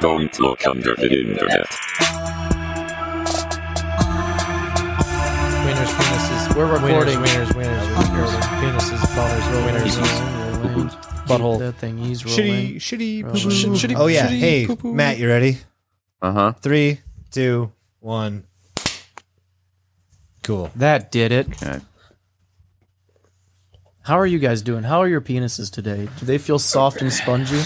Don't look under the internet. Wieners, penises. We're recording. Wieners, wieners, wieners, penises, boners, wieners, Wieners. Butthole. The thing he's rolling. Shitty, shitty, Rolling. poo-poo. Shitty, Oh yeah. shitty, Hey, poo-poo. Matt, you ready? Uh huh. Three, two, one. Cool. That did it. Okay. How are you guys doing? How are your penises today? Do they feel soft and spongy?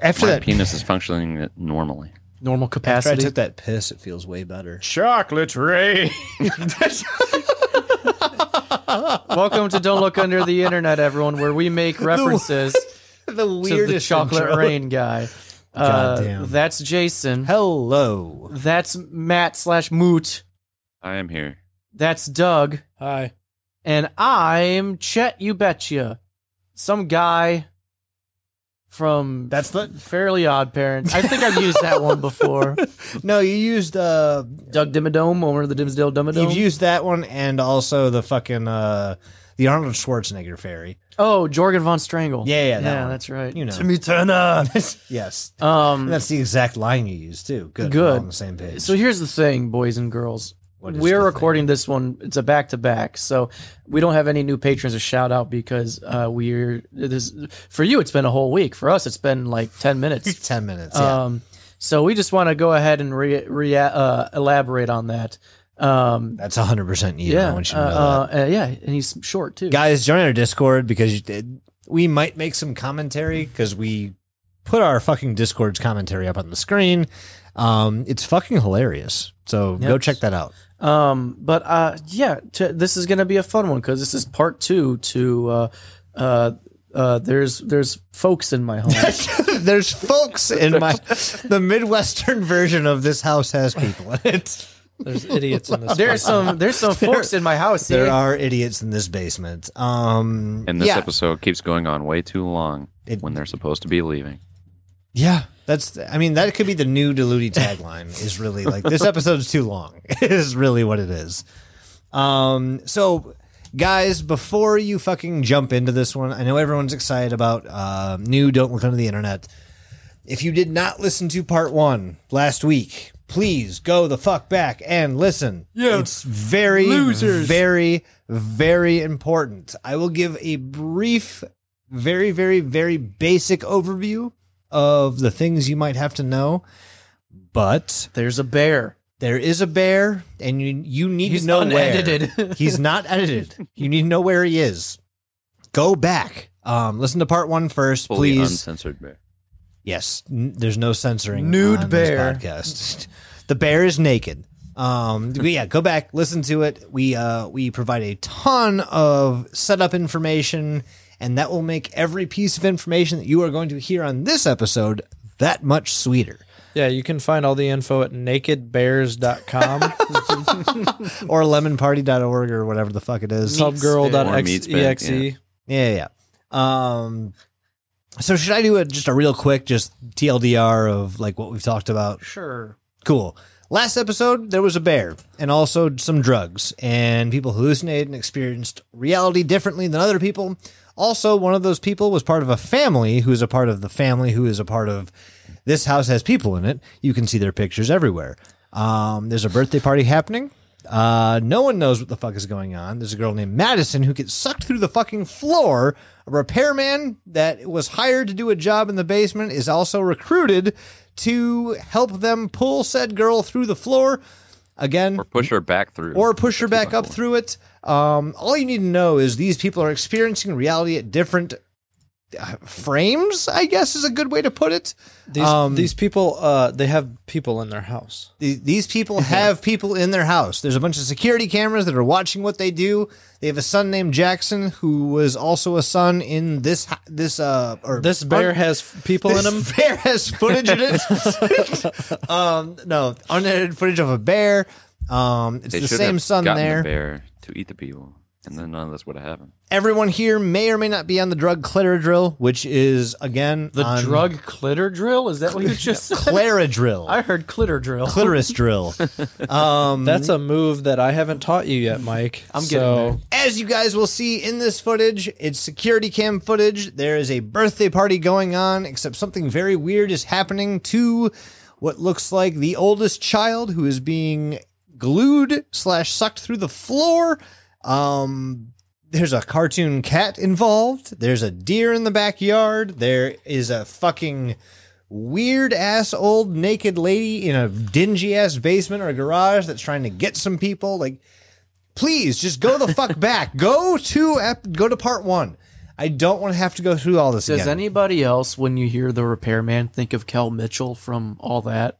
After My that, penis is functioning normally. Normal after I capacity? took that piss, it feels way better. Chocolate rain. Welcome to Don't Look Under the Internet, everyone, where we make references The to the weirdest chocolate intro. rain guy. Uh, that's Jason. Hello. That's Matt slash Moot. I am here. That's Doug. Hi. And I'm Chet, you betcha. Some guy from That's the Fairly Odd Parents. I think I've used that one before. no. You used uh, Doug Dimmadome, owner of the Dimsdale Dimmadome. you've used that one and also the fucking uh, the Arnold Schwarzenegger fairy. oh, Jorgen von Strangle. Yeah, yeah, that yeah, one. that's right. You know. Timmy Turner. yes, Um, that's the exact line you used too. Good. Good. We're on the same page. so here's the thing, boys and girls. What is We're the recording this one. It's a back to back, so we don't have any new patrons to shout out because uh, we're this. For you, it's been a whole week. For us, it's been like ten minutes. ten minutes. Yeah. Um, so we just want to go ahead and re, re, uh, elaborate on that. Um, that's hundred percent you. yeah, I want you to know uh, uh, uh, yeah, and he's short too. guys join our discord because you did, we might make some commentary because we put our fucking discord's commentary up on the screen um it's fucking hilarious so go check that out Um, but uh, yeah, t- this is gonna be a fun one because this is part two to uh, uh, uh, there's there's folks in my home. there's folks in my the midwestern version of this house has people in it There's idiots in this. there's some there's some folks in my house. there see? are idiots in this basement um And this yeah, episode keeps going on way too long It- when they're supposed to be leaving. yeah that's i mean that could be the new Diluti tagline is really like this episode's too long is really what it is um so guys before you fucking jump into this one i know everyone's excited about uh, new don't look under the internet if you did not listen to part one last week please go the fuck back and listen Yeah. it's very Losers. very very important i will give a brief very very very basic overview of the things you might have to know but There's a bear. there is a bear and you you need He's to know unedited. where he's not edited you need to know where he is go back um listen to part one first Fully please uncensored bear. yes n- there's no censoring Nude on bear. this podcast the bear is naked um but yeah go back listen to it we uh we provide a ton of setup information and that will make every piece of information that you are going to hear on this episode that much sweeter Yeah, you can find all the info at nakedbears.com, or lemonparty.org or whatever the fuck it is Or meat spit, yeah. Yeah, yeah. Um, so should I do a, just a real quick, just TLDR of like what we've talked about? sure. Cool. Last episode, there was a bear and also some drugs, and people hallucinated and experienced reality differently than other people. Also, one of those people was part of a family who is a part of the family who is a part of this house has people in it. You can see their pictures everywhere. Um, there's a birthday party happening. Uh, no one knows what the fuck is going on. There's a girl named Madison who gets sucked through the fucking floor. A repairman that was hired to do a job in the basement is also recruited to help them pull said girl through the floor. Again, Or push her back through. or push her back up through it. Um, all you need to know is these people are experiencing reality at different uh, frames. I guess is a good way to put it. These Um, these people, uh, they have people in their house. The- These people have people in their house. There's a bunch of security cameras that are watching what they do. They have a son named Jackson who was also a son in this this uh or This bear un- has f- people in this him. bear has footage in it. um, no, unedited footage of a bear. Um, it's They the same son gotten there. The bear to eat the people. And then none of this would have happened. Everyone here may or may not be on the drug Claradrill, which is again The on drug clitter drill? Is that what you just said? Claradrill, I heard clitter drill. clitoris drill. Um, That's a move that I haven't taught you yet, Mike. I'm getting so, there. As you guys will see in this footage, it's security cam footage. There is a birthday party going on, except something very weird is happening to what looks like the oldest child who is being glued slash sucked through the floor. Um, there's a cartoon cat involved. There's a deer in the backyard. There is a fucking weird ass old naked lady in a dingy ass basement or a garage that's trying to get some people. Like, please just go the fuck back. Go to ep- go to part one. I don't want to have to go through all this Does again. anybody else, when you hear the repairman, think of Kel Mitchell from all that?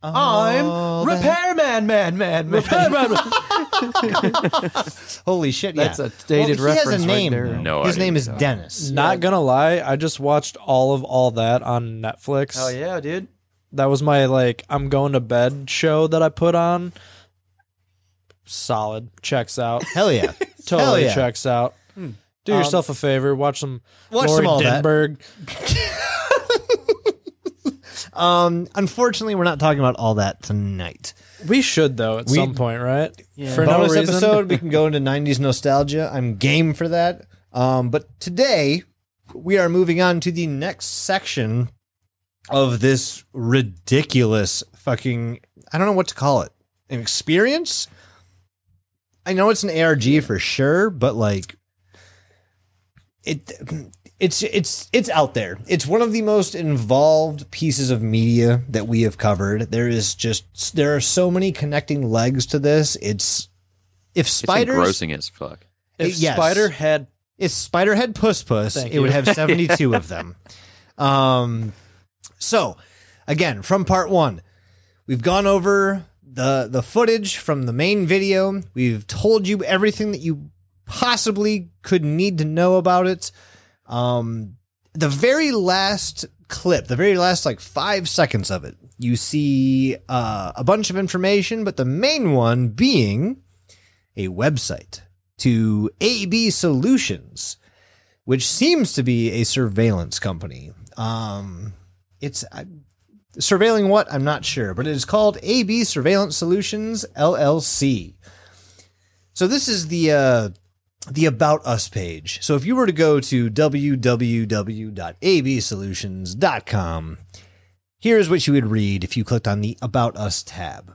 Oh, I'm that- repairman, man, man, man. Holy shit! Yeah. That's a dated well, he has reference a right name. there. though. No His idea name is you're Dennis. not gonna lie, I just watched all of all that on Netflix. Oh yeah, dude. That was my like I'm going to bed show that I put on. Solid. Checks out. Hell yeah! Totally Hell yeah. checks out. Hmm. Do yourself um, a favor, watch some Watch Lori some all that. Denberg. Um, unfortunately, we're not talking about all that tonight. We should though at We- some point, right? Yeah. For no Bonus reason. episode, we can go into '90s nostalgia. I'm game for that. Um, but today we are moving on to the next section of this ridiculous fucking I don't know what to call it. An experience? I know it's an ARG for sure, but like it it's it's it's out there. It's one of the most involved pieces of media that we have covered. There is just there are so many connecting legs to this. It's if It's spiders engrossing as fuck. If Yes. Spider had if Spider had Puss Puss, Thank it would have 72 of them. Um, so, again, from part one, we've gone over the the footage from the main video. We've told you everything that you possibly could need to know about it. Um, the very last clip, the very last like five seconds of it, you see uh, a bunch of information, but the main one being a website to AB Solutions, which seems to be a surveillance company. Um, it's surveilling what I'm not sure, but it is called AB Surveillance Solutions LLC. So this is the uh, the About Us page. So if you were to go to www.absolutions.com, here's what you would read if you clicked on the About Us tab.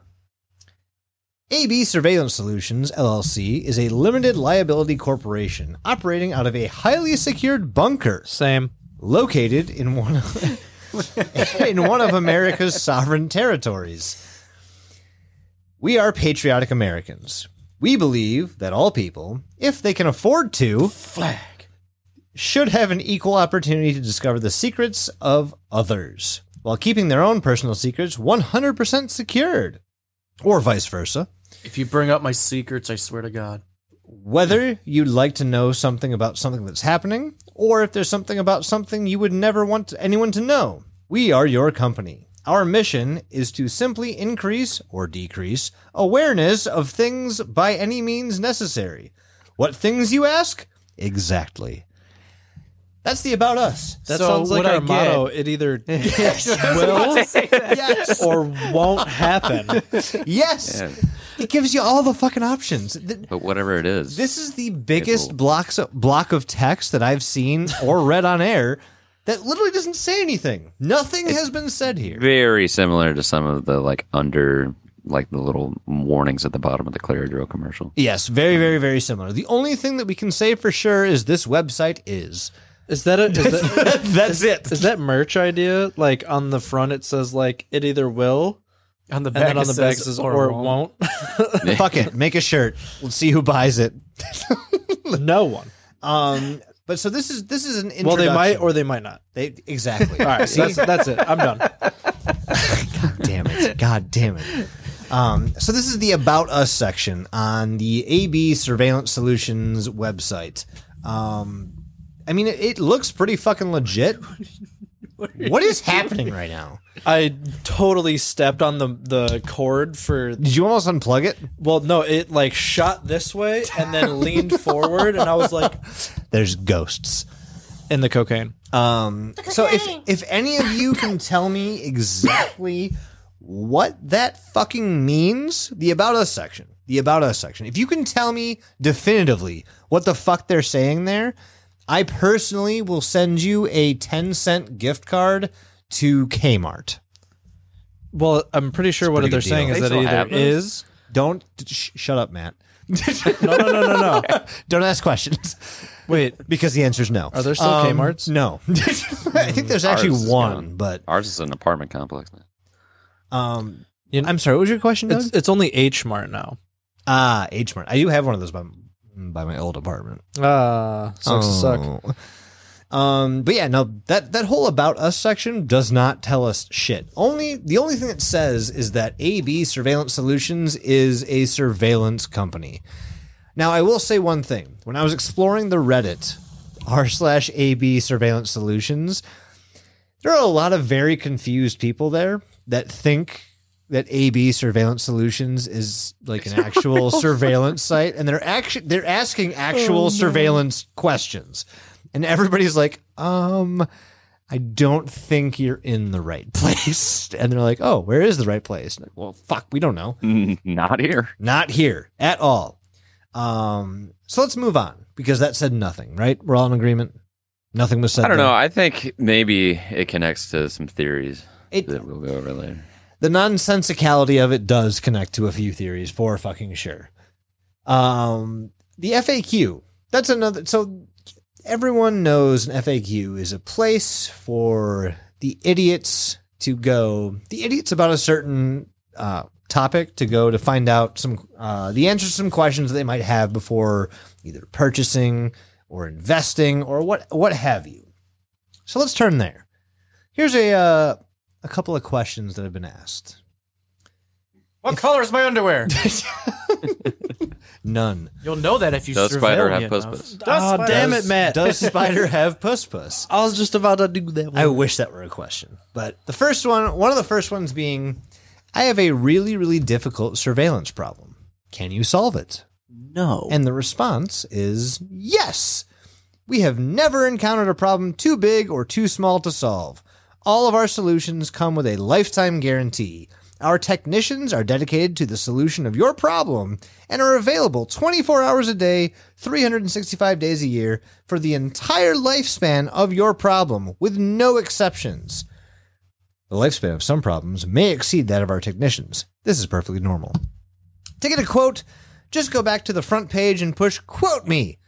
AB Surveillance Solutions LLC is a limited liability corporation operating out of a highly secured bunker same. located in one of, in one of America's sovereign territories. We are patriotic Americans. We believe that all people, if they can afford to, Flag. should have an equal opportunity to discover the secrets of others while keeping their own personal secrets 100% secured, or vice versa. If you bring up my secrets, I swear to God. Whether you'd like to know something about something that's happening, or if there's something about something you would never want anyone to know, we are your company. Our mission is to simply increase or decrease awareness of things by any means necessary. What things, you ask? Exactly. That's the about us. That So sounds like what I our get- motto. It either yes, will yes. or won't happen. yes. Yeah. It gives you all the fucking options. But whatever it is, This is the biggest It'll- blocks block of text that I've seen or read on air that literally doesn't say anything. Nothing has been said here. very similar to some of the like under like the little warnings at the bottom of the Claradrill commercial. Yes, very, very, very similar. The only thing that we can say for sure is this website is. Is that a is that, That's it. is that merch idea? Like on the front it says like it either will On the and back, then on the back it says, says or, it won't. Fuck it. Make a shirt. Let's see who buys it. no one. Um, but so this is this is an interesting Well, they might or they might not. they exactly. All right, so that's that's it. I'm done. God damn it. God damn it. Um, so this is the About Us section on the AB Surveillance Solutions website. Um, I mean, it, it looks pretty fucking legit. What is happening right now? I totally stepped on the the cord for. Did you almost unplug it? Well, no, it like shot this way and then leaned forward, and I was like There's ghosts. in the cocaine. Um, so if if any of you can tell me exactly what that fucking means, the about us section, the about us section. If you can tell me definitively what the fuck they're saying there, I personally will send you a 10 cent gift card to Kmart. Well, I'm pretty sure what pretty they're good saying deal. is They that it still either have those? is Don't sh- shut up, Matt. no, no, no, no, no. Don't ask questions Wait, because the answer is no. Are there still Um, Kmart's? No. I think there's actually Ours is one, gone. but Ours is an apartment complex now. um, You kn- I'm sorry. What was your question, Doug? it's it's only H Mart now. Ah, H Mart. I do have one of those by by my old apartment. Ah, sucks to suck. Oh. Um, but yeah, no, that that whole about us section does not tell us shit. Only the only thing it says is that AB Surveillance Solutions is a surveillance company. Now, I will say one thing. When I was exploring the Reddit r slash AB Surveillance Solutions, there are a lot of very confused people there that think that AB Surveillance Solutions is like an actual surveillance site, and they're actually they're asking actual surveillance questions, and everybody's like, um. I don't think you're in the right place. And they're like, oh, where is the right place? Like, well, fuck, we don't know. Not here. Not here at all. Um, so let's move on because that said nothing, right? We're all in agreement. Nothing was said. I don't there. know. I think maybe it connects to some theories It- that we'll go over later. the nonsensicality of it does connect to a few theories for fucking sure. Um, the FAQ. That's another. So everyone knows an FAQ is a place for the idiots to go. The idiots about a certain uh, topic to go to find out some uh, the answers to some questions that they might have before either purchasing or investing or what what have you. So let's turn there. Here's a uh, a couple of questions that have been asked. What color is my underwear? None. You'll know that if you Does ah, spider have puss enough. puss? Oh, damn it, Matt. Does spider have puss puss? I was just about to do that one. I wish that were a question. But the first one, one of the first ones being, I have a really, really difficult surveillance problem. Can you solve it? No. And the response is yes. We have never encountered a problem too big or too small to solve. All of our solutions come with a lifetime guarantee. Our technicians are dedicated to the solution of your problem and are available 24 hours a day, 365 days a year for the entire lifespan of your problem with no exceptions. The lifespan of some problems may exceed that of our technicians. This is perfectly normal. To get a quote, just go back to the front page and push quote me.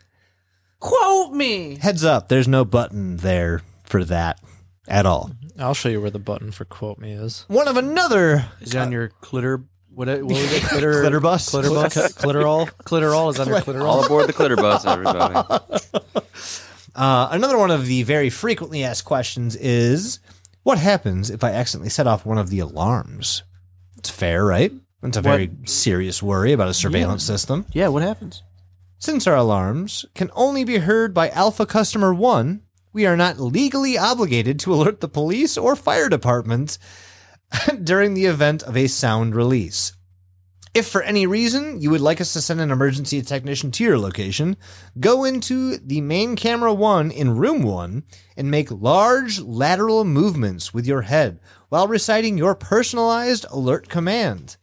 Quote me. Heads up, there's no button there for that at all. I'll show you where the button for quote me is. One of another Is it on your clitter? What, what was it? Clitter, Clitter bus? Clitter bus? Clitoral. Clitterall is on your All clitterall. aboard the clitter bus, everybody. uh, another one of the very frequently asked questions is what happens if I accidentally set off one of the alarms? It's fair, right? It's a very serious worry about a surveillance system. Yeah, what happens? Since our alarms can only be heard by Alpha Customer 1, we are not legally obligated to alert the police or fire department during the event of a sound release. If for any reason you would like us to send an emergency technician to your location, go into the main camera 1 in room 1 and make large lateral movements with your head while reciting your personalized alert command.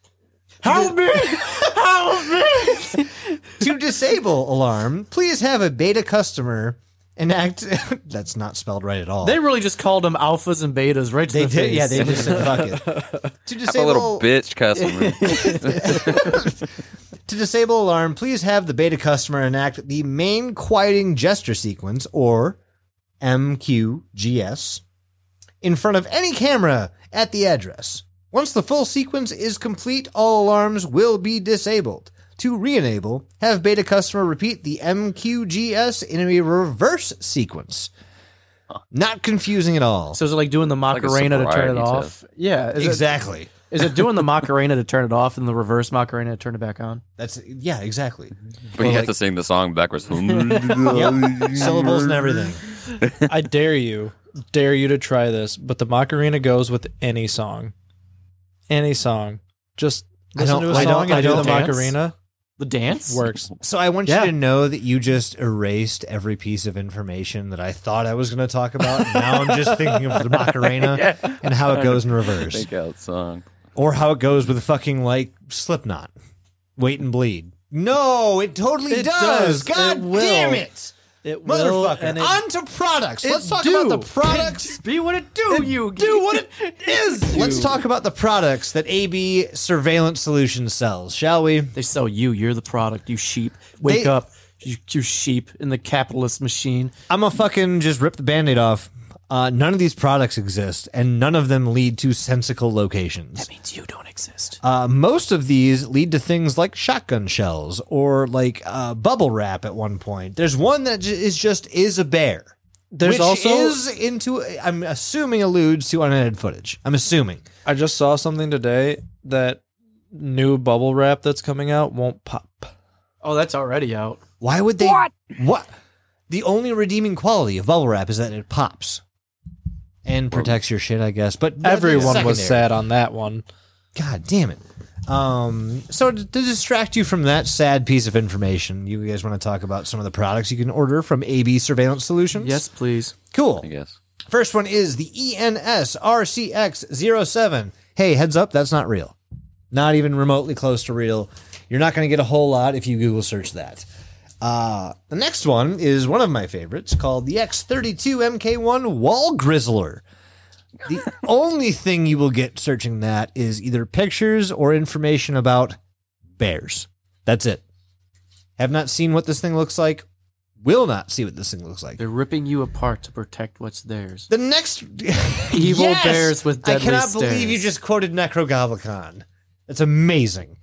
Help me! Help me! to disable alarm, please have a beta customer enact. that's not spelled right at all. They really just called them alphas and betas right to They the did, face. yeah. They just said fuck it. To I'm a disable, little bitch customer. to disable alarm, please have the beta customer enact the main quieting gesture sequence or MQGS in front of any camera at the address. Once the full sequence is complete, all alarms will be disabled. To re-enable, have beta customer repeat the MQGS in a reverse sequence. Not confusing at all. So is it like doing the a Macarena to turn it sobriety off? test. Yeah. Is exactly. It, is it doing the Macarena to turn it off and the reverse Macarena to turn it back on? That's yeah, exactly. But you have to sing the song backwards. Yep. Syllables and everything. I dare you dare you to try this, but the Macarena goes with any song. Any song. Just I listen don't- to a I song don't- and I do the don't dance. Macarena. The dance Works. So I want Yeah. you to know that you just erased every piece of information that I thought I was going to talk about. now I'm just thinking of the Macarena and how it goes in reverse, Think out song. or how it goes with fucking like Slipknot, Wait and Bleed. No, it totally It does. does. God It will. damn it. It will, Motherfucker. and it- On to products. Let's It talk do. about the products. be what it do you do what it is. Let's talk about the products that AB Surveillance Solutions sells, shall we? They sell you. You're the product. You sheep. Wake They- up. You, you sheep in the capitalist machine. I'm gonna fucking just rip the band-aid off. Uh, none of these products exist, and none of them lead to sensical locations. That means you don't exist. Uh, most of these lead to things like shotgun shells or like uh, bubble wrap. At one point, there's one that j- is just is a bear. There's which also is into. I'm assuming alludes to unedited footage. I'm assuming. I just saw something today that new bubble wrap that's coming out won't pop. Oh, that's already out. Why would they? What? What? The only redeeming quality of bubble wrap is that it pops and protects your shit, I guess. But Everyone was sad on that one. God damn it. Um, so to, to distract you from that sad piece of information, you guys want to talk about some of the products you can order from AB Surveillance Solutions? Yes, please. Cool. I guess. First one is the ENS RCX07. Hey, heads up, that's not real. Not even remotely close to real. You're not going to get a whole lot if you Google search that. Uh, the next one is one of my favorites called the X32 MK1 Wall Grizzler. The only thing you will get searching that is either pictures or information about bears. That's it. Have not seen what this thing looks like. Will not see what this thing looks like. They're ripping you apart to protect what's theirs. The next Evil Yes! bears with deadly I cannot believe you just quoted Necrogoblicon. That's amazing.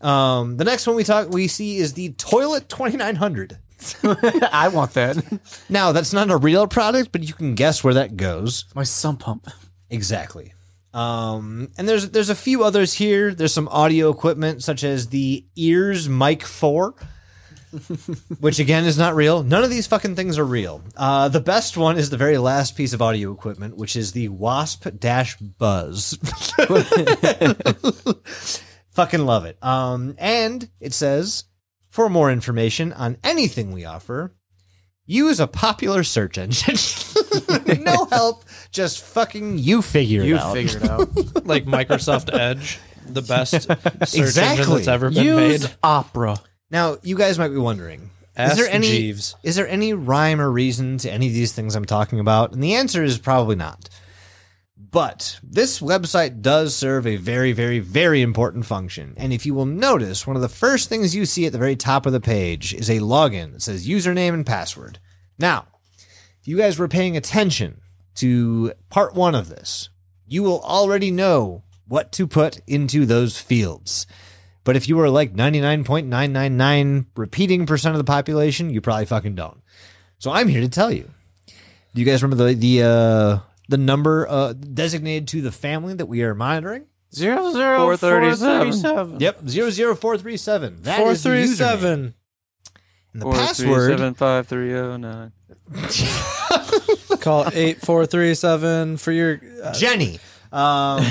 Um, the next one we talk we see is the Toilet 2900. I want that. Now that's not a real product, but you can guess where that goes. My sump pump. Exactly. Um, and there's there's a few others here. There's some audio equipment such as the Ears Mic 4, which again is not real. None of these fucking things are real. Uh, the best one is the very last piece of audio equipment, which is the Wasp Dash Buzz. fucking love it. Um, and it says for more information on anything we offer, use a popular search engine. no help, just fucking you figure it You out. figured out. Like Microsoft Edge, the best search engine Exactly. that's ever been Use made. opera. Now, you guys might be wondering, Ask is there any Jeeves. is there any rhyme or reason to any of these things I'm talking about? And the answer is probably not. But this website does serve a very, very, very important function. And if you will notice, one of the first things you see at the very top of the page is a login that says username and password. Now, if you guys were paying attention to part one of this, you will already know what to put into those fields. But if you were like 99.999 repeating percent of the population, you probably fucking don't. So I'm here to tell you. Do you guys remember the the uh, the number uh, designated to the family that we are monitoring? Zero zero four 437. thirty-seven. Yep, 00437. That is the username. 437. And the password Seven five three zero nine. Call 8437 for your. Uh, Jenny. Um,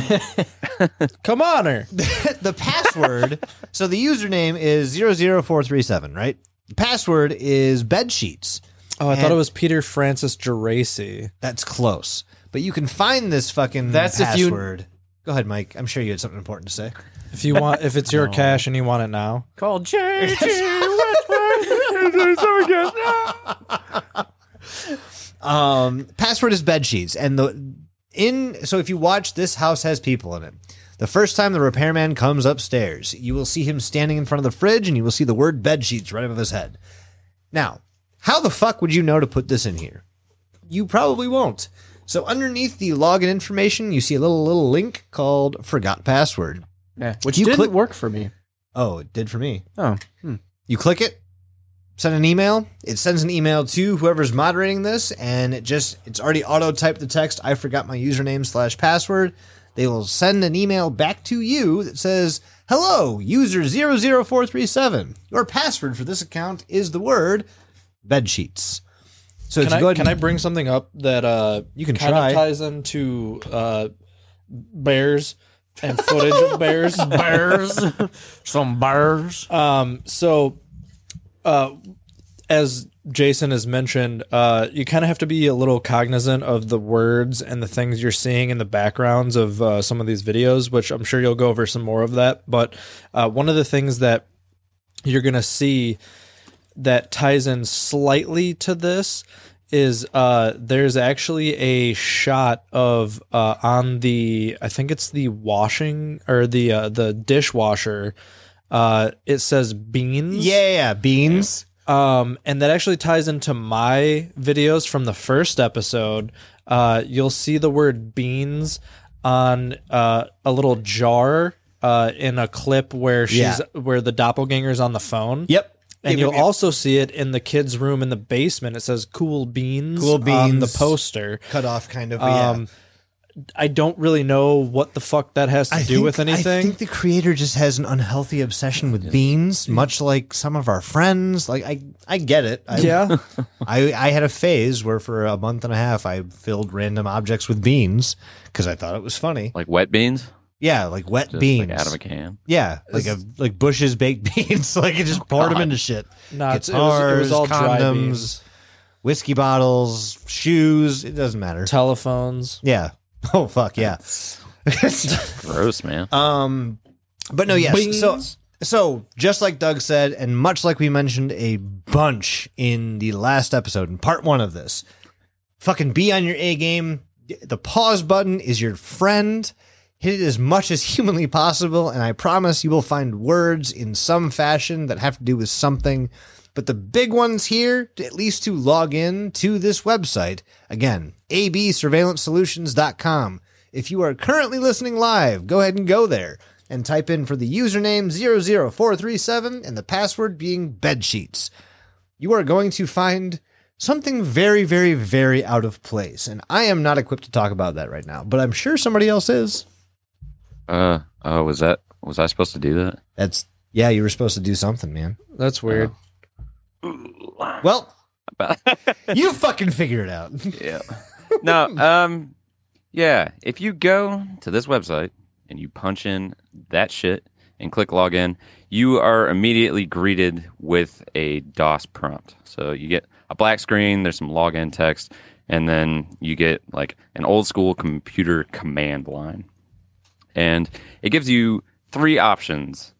come on, her. the password. so the username is 00437, right? The password is bed sheets. Oh, I thought And- it was Peter Francis Geraci. That's close. But you can find this fucking That's if you- password. Go ahead, Mike. I'm sure you had something important to say. If you want, if it's your cash and you want it now, Call JG Um, password is bed sheets, and the in. So if you watch, this house has people in it. The first time the repairman comes upstairs, you will see him standing in front of the fridge, and you will see the word bed sheets right above his head. Now, how the fuck would you know to put this in here? You probably won't. So underneath the login information, you see a little little link called "Forgot Password." Yeah, which You didn't click- work for me. Oh, it did for me. Oh, hmm. You click it, send an email. It sends an email to whoever's moderating this, and it just it's already auto typed the text. I forgot my username slash password. They will send an email back to you that says, "Hello, user 00437. Your password for this account is the word bed sheets." So Can to I, go ahead can I bring something up that uh You can kind try. of ties into uh bears and footage of bears? Bears, some bears. Um, so, uh, as Jason has mentioned, uh, you kind of have to be a little cognizant of the words and the things you're seeing in the backgrounds of uh, some of these videos, which I'm sure you'll go over some more of that. But uh, one of the things that you're going to see that ties in slightly to this is uh there's actually a shot of uh on the I think it's the washing or the uh the dishwasher uh it says beans Yeah, yeah, beans. um, and that actually ties into my videos from the first episode. Uh, you'll see the word beans on uh, a little jar uh, in a clip where she's Yeah. where the doppelganger's on the phone. Yep. And you'll yep, yep. also see it in the kids' room in the basement. It says "Cool Beans" Cool on the poster. cut off kind of. yeah. Um, I don't really know what the fuck that has to I do think- with anything. I think the creator just has an unhealthy obsession with beans, much like some of our friends. Like I, I get it. I, yeah, I, I had a phase where for a month and a half I filled random objects with beans because I thought it was funny. Like wet beans, Yeah, like wet just beans. like out of a can. yeah, like a like Bush's baked beans. like I just poured them into shit. no, it's- it was, it was all dry condoms, beans. whiskey bottles, shoes. It doesn't matter. telephones. yeah. Oh fuck yeah. Gross, man. Um, but no, yes. So, Beans. so just like Doug said, and much like we mentioned a bunch in the last episode, in part one of this, fucking be on your A game. The pause button is your friend. Hit it as much as humanly possible, and I promise you will find words in some fashion that have to do with something. But the big ones here, at least to log in to this website, again, absurveillancesolutions.com. If you are currently listening live, go ahead and go there and type in for the username 00437 and the password being bedsheets. You are going to find something very, very, very out of place. And I am not equipped to talk about that right now, but I'm sure somebody else is. Uh oh, was that was I supposed to do that? That's, yeah, you were supposed to do something, man. That's weird. Well, you fucking figure it out. yeah. No, um yeah, if you go to this website and you punch in that shit and click login, you are immediately greeted with a DOS prompt. So you get a black screen, there's some login text, and then you get like an old school computer command line. And it gives you three options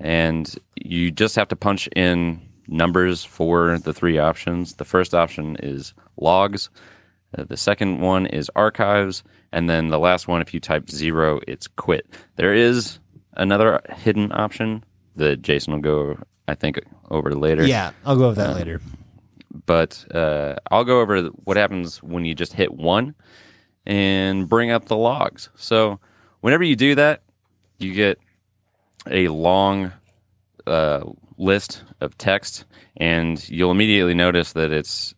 and you just have to punch in numbers for the three options. The first option is logs. Uh, the second one is archives, and then the last one, if you type zero, it's quit. There is another hidden option that Jason will go, I think, over later. yeah, I'll go over that later. But uh, I'll go over what happens when you just hit one and bring up the logs. So whenever you do that, you get a long uh, list of text, and you'll immediately notice that it's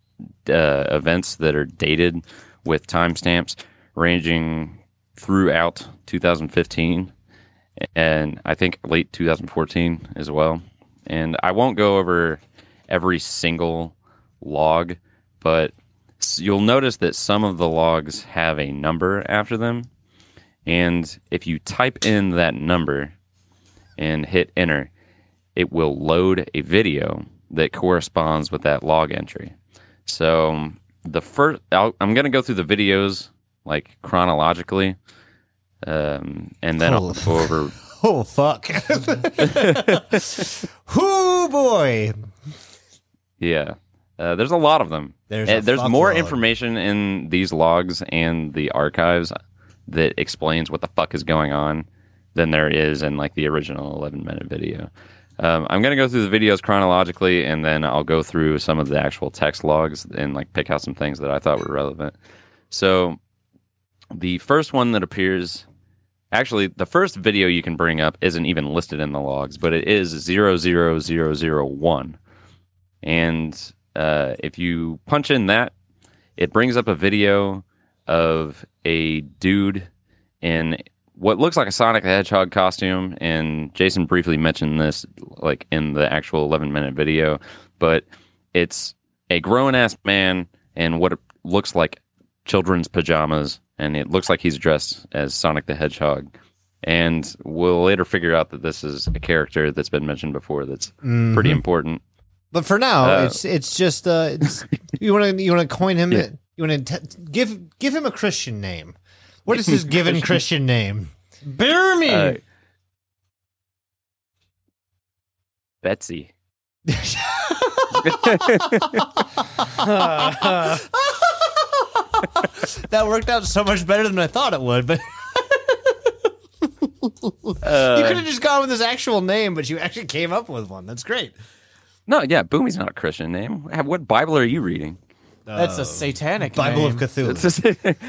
uh, events that are dated with timestamps ranging throughout 2015 and I think late 2014 as well. And I won't go over every single log, but you'll notice that some of the logs have a number after them. And if you type in that number and hit enter, it will load a video that corresponds with that log entry. So the first, I'll, I'm going to go through the videos like chronologically, um, and then I'll Oh. go over. Oh, fuck. Whoo, boy. Yeah, uh, there's a lot of them. There's Uh, there's more fuckload. information in these logs and the archives that explains what the fuck is going on than there is in like the original 11 minute video. Um, I'm gonna go through the videos chronologically, and then I'll go through some of the actual text logs and like pick out some things that I thought were relevant. So, the first one that appears, actually, the first video you can bring up isn't even listed in the logs, but it is 00001. And uh, if you punch in that, it brings up a video of a dude in what looks like a Sonic the Hedgehog costume. And Jason briefly mentioned this, like in the actual 11 minute video, but it's a grown ass man in what looks like children's pajamas, and it looks like he's dressed as Sonic the Hedgehog. And we'll later figure out that this is a character that's been mentioned before. That's Mm-hmm. pretty important. But for now, Uh, it's it's just uh, it's, you want to you want to coin him. Yeah. You want to give give him a Christian name. What is his given Christian name? Bear me. Uh, Betsy. That worked out so much better than I thought it would. But Uh, you could have just gone with his actual name, but you actually came up with one. That's great. No, yeah, Boomy's not a Christian name. What Bible are you reading? That's a satanic Bible name. of Cthulhu. It's just-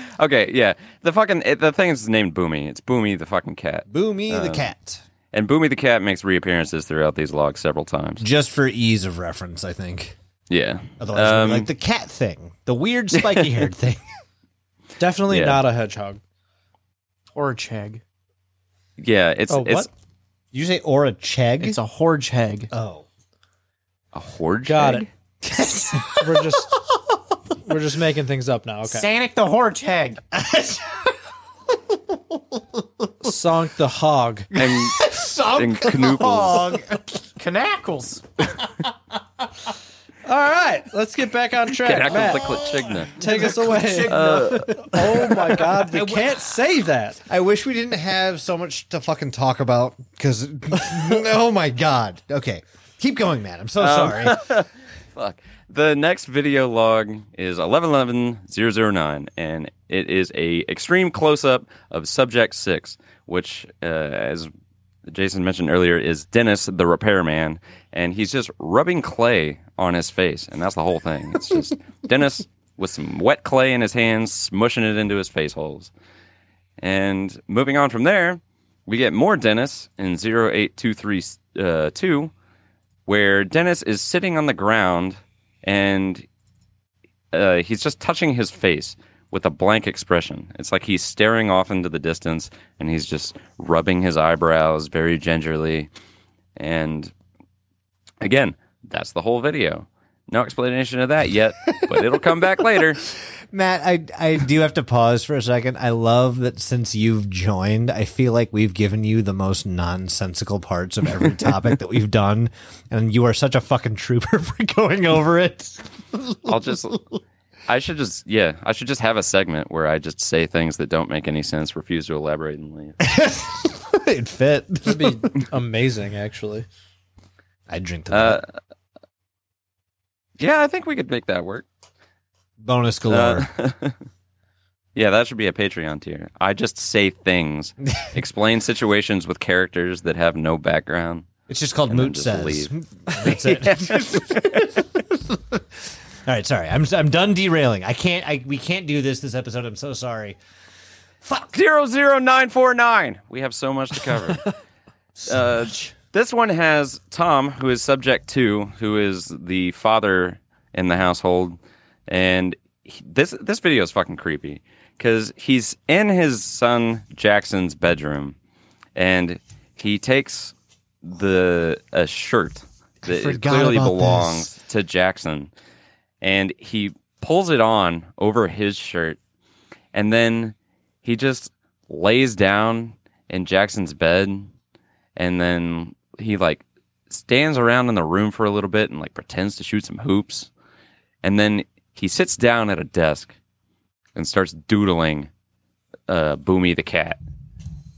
okay, yeah. The fucking it, the thing is named Boomy. It's Boomy the fucking cat, Boomy the cat. and Boomy the cat makes reappearances throughout these logs several times. Just for ease of reference, I think. Yeah. Otherwise, it'd be Um, like the cat thing, the weird spiky haired thing. Definitely Yeah. not a hedgehog. Or a cheg. yeah, it's Oh, it's what? Did you say or a cheg? It's a horge heg. oh, a horde. Got egg? it. We're just we're just making things up now. Okay. Sonic the horge heg. Sonk the hog. And and Knooples. Knackles. All right, let's get back on track. Matt, the take us away. Uh, oh my God, we can't say that. I wish we didn't have so much to fucking talk about because, oh my god. Okay, keep going, man. I'm so um, sorry. Fuck. The next video log is 1111-009, and it is a extreme close-up of Subject 6, which, uh, as Jason mentioned earlier, is Dennis, the repairman, and he's just rubbing clay on his face, and that's the whole thing. It's just Dennis with some wet clay in his hands, smushing it into his face holes. And moving on from there, we get more Dennis in 08232, where Dennis is sitting on the ground and uh, he's just touching his face with a blank expression. It's like he's staring off into the distance and he's just rubbing his eyebrows very gingerly. And again, that's the whole video. No explanation of that yet, but it'll come back later. Matt, I I do have to pause for a second. I love that since you've joined, I feel like we've given you the most nonsensical parts of every topic that we've done, and you are such a fucking trooper for going over it. I'll just. I should just, yeah, I should just have a segment where I just say things that don't make any sense, refuse to elaborate, and leave. It'd fit. It'd be amazing, actually. I drink to that. Uh, yeah, I think we could make that work. Bonus galore. Uh, yeah, that should be a Patreon tier. I just say things, explain situations with characters that have no background. it's just called Moot just says. leave. That's it. All right, sorry. I'm I'm done derailing. I can't. I we can't do this this episode. I'm so sorry. Fuck Zero zero nine four nine. We have so much to cover. uh, this one has Tom, who is subject to, who is the father in the household, and he- this this video is fucking creepy because he's in his son Jackson's bedroom, and he takes the a shirt that clearly belongs to Jackson, and he pulls it on over his shirt, and then he just lays down in Jackson's bed and then he like stands around in the room for a little bit and like pretends to shoot some hoops and then he sits down at a desk and starts doodling uh Boomy the cat.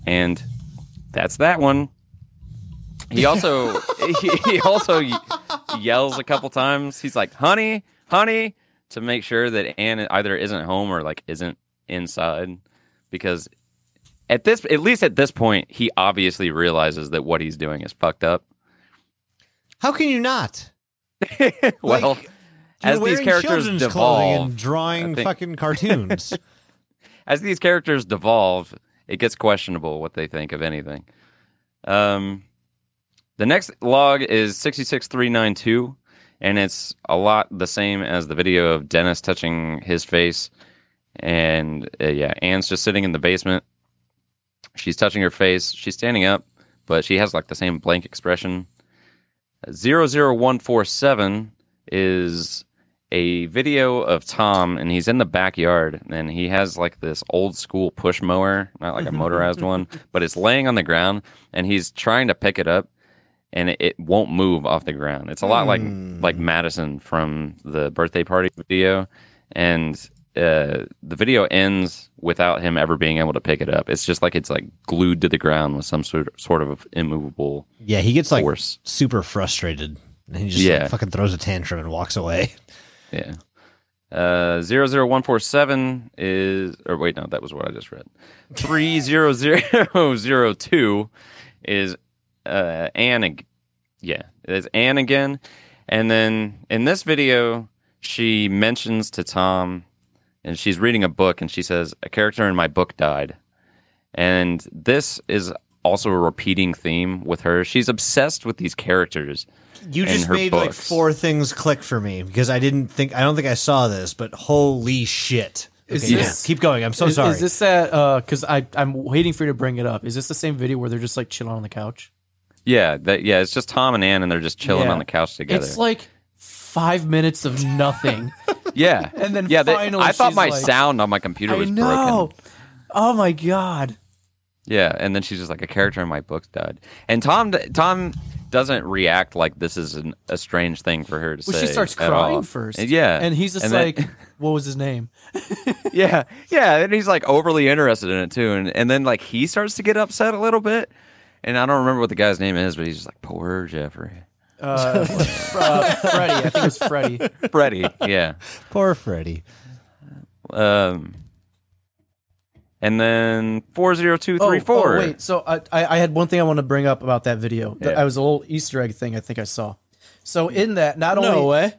And that's that one. He also he, he also yells a couple times. He's like, "Honey, honey," to make sure that Anne either isn't home or like isn't inside because at this at least at this point he obviously realizes that what he's doing is fucked up. How can you not? well, Like, as these characters children's clothing devolve, and drawing think- fucking cartoons. as these characters devolve, it gets questionable what they think of anything. Um, the next log is 66392, and it's a lot the same as the video of Dennis touching his face. And uh, yeah, Anne's just sitting in the basement. She's touching her face. She's standing up, but she has like the same blank expression. 00147 is a video of Tom, and he's in the backyard, and he has like this old school push mower, not like a motorized one, but it's laying on the ground, and he's trying to pick it up, and it, it won't move off the ground. It's a lot like like Madison from the birthday party video, and uh, the video ends without him ever being able to pick it up. It's just like it's like glued to the ground with some sort sort of immovable Yeah, he gets like super frustrated, and he just Yeah. like, fucking throws a tantrum and walks away. Yeah. Uh, 00147 is, or wait, no, that was what I just read. 30002 is uh, Anne. ag- Yeah, it's Anne again. And then in this video, she mentions to Tom, and she's reading a book, and she says, A character in my book died. And this is also a repeating theme with her. She's obsessed with these characters. You in just her made like four things click for me because I didn't think I don't think I saw this, but holy shit! Is Okay, this- keep going. I'm so is, sorry. is this that? Uh, because I I'm waiting for you to bring it up. Is this the same video where they're just like chilling on the couch? Yeah, that yeah, it's just Tom and Anne, and they're just chilling Yeah. on the couch together. It's like five minutes of nothing. yeah, and then yeah, they- finally I thought my like- sound on my computer I was know. broken. Oh my god. Yeah, and then she's just like a character in my book died, and Tom Tom doesn't react like this is an, a strange thing for her to Well, say. she starts at crying all. first. And yeah, and he's just and then- like, "What was his name?" yeah, yeah, and he's like overly interested in it too, and and then like he starts to get upset a little bit, and I don't remember what the guy's name is, but he's just like poor Jeffrey, Uh, uh, Freddie. I think it was Freddie. Freddie, yeah. Poor Freddy. Um, and then four zero two Oh, three oh, four. wait. So I, I I had one thing I want to bring up about that video. That Yeah. I was a little Easter egg thing I think I saw. So in that, not only No way.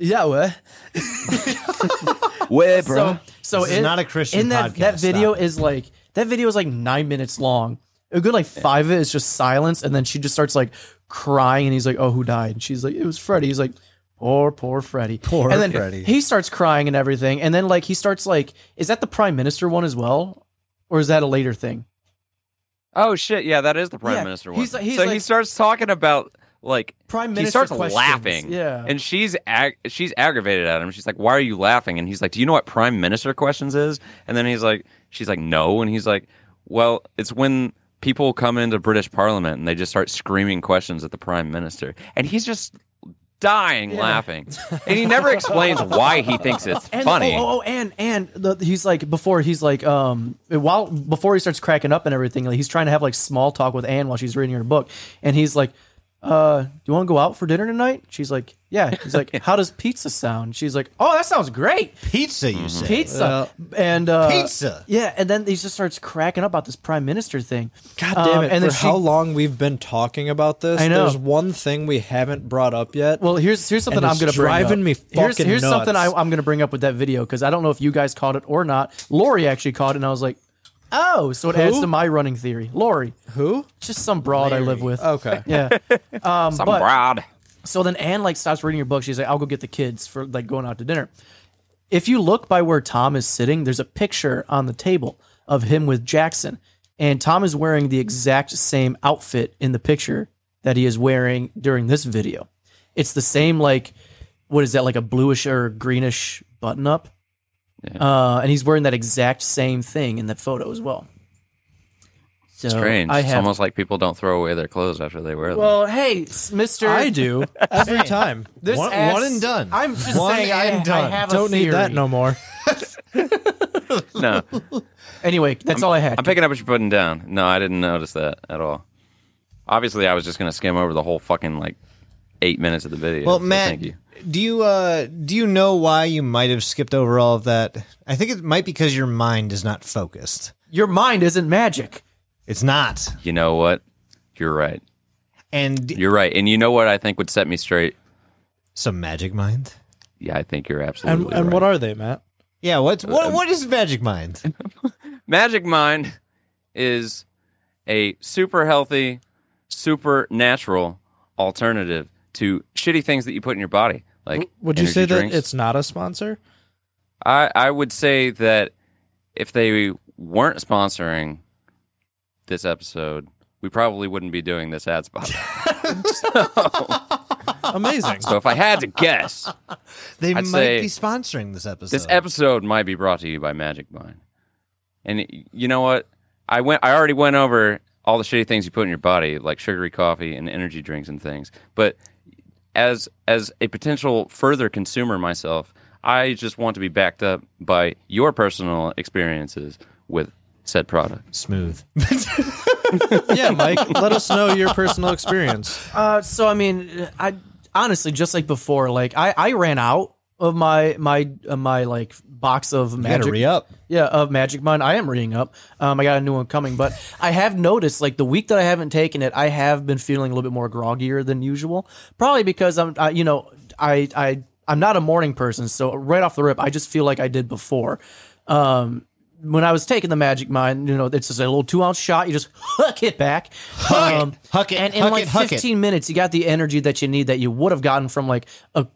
yeah, what? Way, So so This is in, not a Christian in that podcast, that video stop it. is like that video is like nine minutes long. A good like five of it is just silence, and then she just starts like crying, and he's like, "Oh, who died?" And she's like, "It was Freddie." He's like, "Poor, poor Freddie." Poor and then Freddie. He starts crying and everything, and then like he starts like, "Is that the prime minister one as well, or is that a later thing?" Oh shit! Yeah, that is the prime Yeah, minister one. he's like- he's so he like- starts talking about like Prime Minister. he starts questions. laughing. Yeah. and she's ag- she's aggravated at him. She's like, "Why are you laughing?" And he's like, "Do you know what prime minister questions is?" And then he's like, "She's like, no." And he's like, "Well, it's when." People come into British Parliament and they just start screaming questions at the Prime Minister, and he's just dying laughing, and he never explains why he thinks it's And, funny. Oh, oh, oh, and and the, he's like before he's like um while before he starts cracking up and everything, like, he's trying to have like small talk with Anne while she's reading her book, and he's like, "Uh, do you want to go out for dinner tonight?" She's like, "Yeah." He's like, "How does pizza sound?" She's like, "Oh, that sounds great, Pizza, you say? pizza." and uh, Pizza. Yeah, and then he just starts cracking up about this prime minister thing. God Um, damn it! and for she- how long we've been talking about this? I know. There's one thing we haven't brought up yet. Well, here's here's something I'm it's gonna bring driving up. me here's fucking here's something I, nuts. I'm gonna bring up with that video because I don't know if you guys caught it or not. Lori actually caught it, and I was like, oh, so it adds to my running theory. Lori, Who? just some broad I live with. Okay. Yeah. Um, Some but- broad. so then Anne like stops reading her book. She's like, I'll go get the kids for like going out to dinner. If you look by where Tom is sitting, there's a picture on the table of him with Jackson. And Tom is wearing the exact same outfit in the picture that he is wearing during this video. It's the same like what is that, like a bluish or greenish button up? Uh, and he's wearing that exact same thing in that photo as well. So Strange. I it's almost like people don't throw away their clothes after they wear them. well, hey, Mister. I do every time. This One- ass- one and done. I'm just One saying I, and I done. have Don't need that no more. no, Anyway, that's all I had. I'm picking up what you're putting down. No, I didn't notice that at all. Obviously, I was just gonna skim over the whole fucking like eight minutes of the video. Well, so Matt, thank you. do you uh do you know why you might have skipped over all of that? I think it might be because your mind is not focused. Your mind isn't magic. It's not. You know what? You're right. And You're right. And you know what I think would set me straight? some magic mind. Yeah, I think you're absolutely and right. what are they, Matt? Yeah, what's Uh, what what is magic mind? Magic Mind is a super healthy, super natural alternative to shitty things that you put in your body. Like Would you energy say that it's not a sponsor? I, I would say that if they weren't sponsoring this episode, we probably wouldn't be doing this ad spot. Amazing. So if I had to guess, They I'd might be sponsoring this episode. this episode might be brought to you by Magic Mind. And y- you know what? I went. I already went over all the shitty things you put in your body, like sugary coffee and energy drinks and things. But as as a potential further consumer myself, I just want to be backed up by your personal experiences with said product. Smooth. yeah, Mike, let us know your personal experience. Uh, so I mean, I honestly just like before, like I, I ran out of my my uh, my like box of magic. re up. Yeah, of Magic Mind. I am reading up. Um, I got a new one coming, but I have noticed like the week that I haven't taken it, I have been feeling a little bit more groggier than usual. Probably because I'm, I, you know, I I I'm not a morning person, so right off the rip, I just feel like I did before. Um, when I was taking the Magic Mind, you know, it's just a little two ounce shot. You just hook it back, um, Huck it, and in huck like it, huck it. 15 minutes, you got the energy that you need that you would have gotten from like a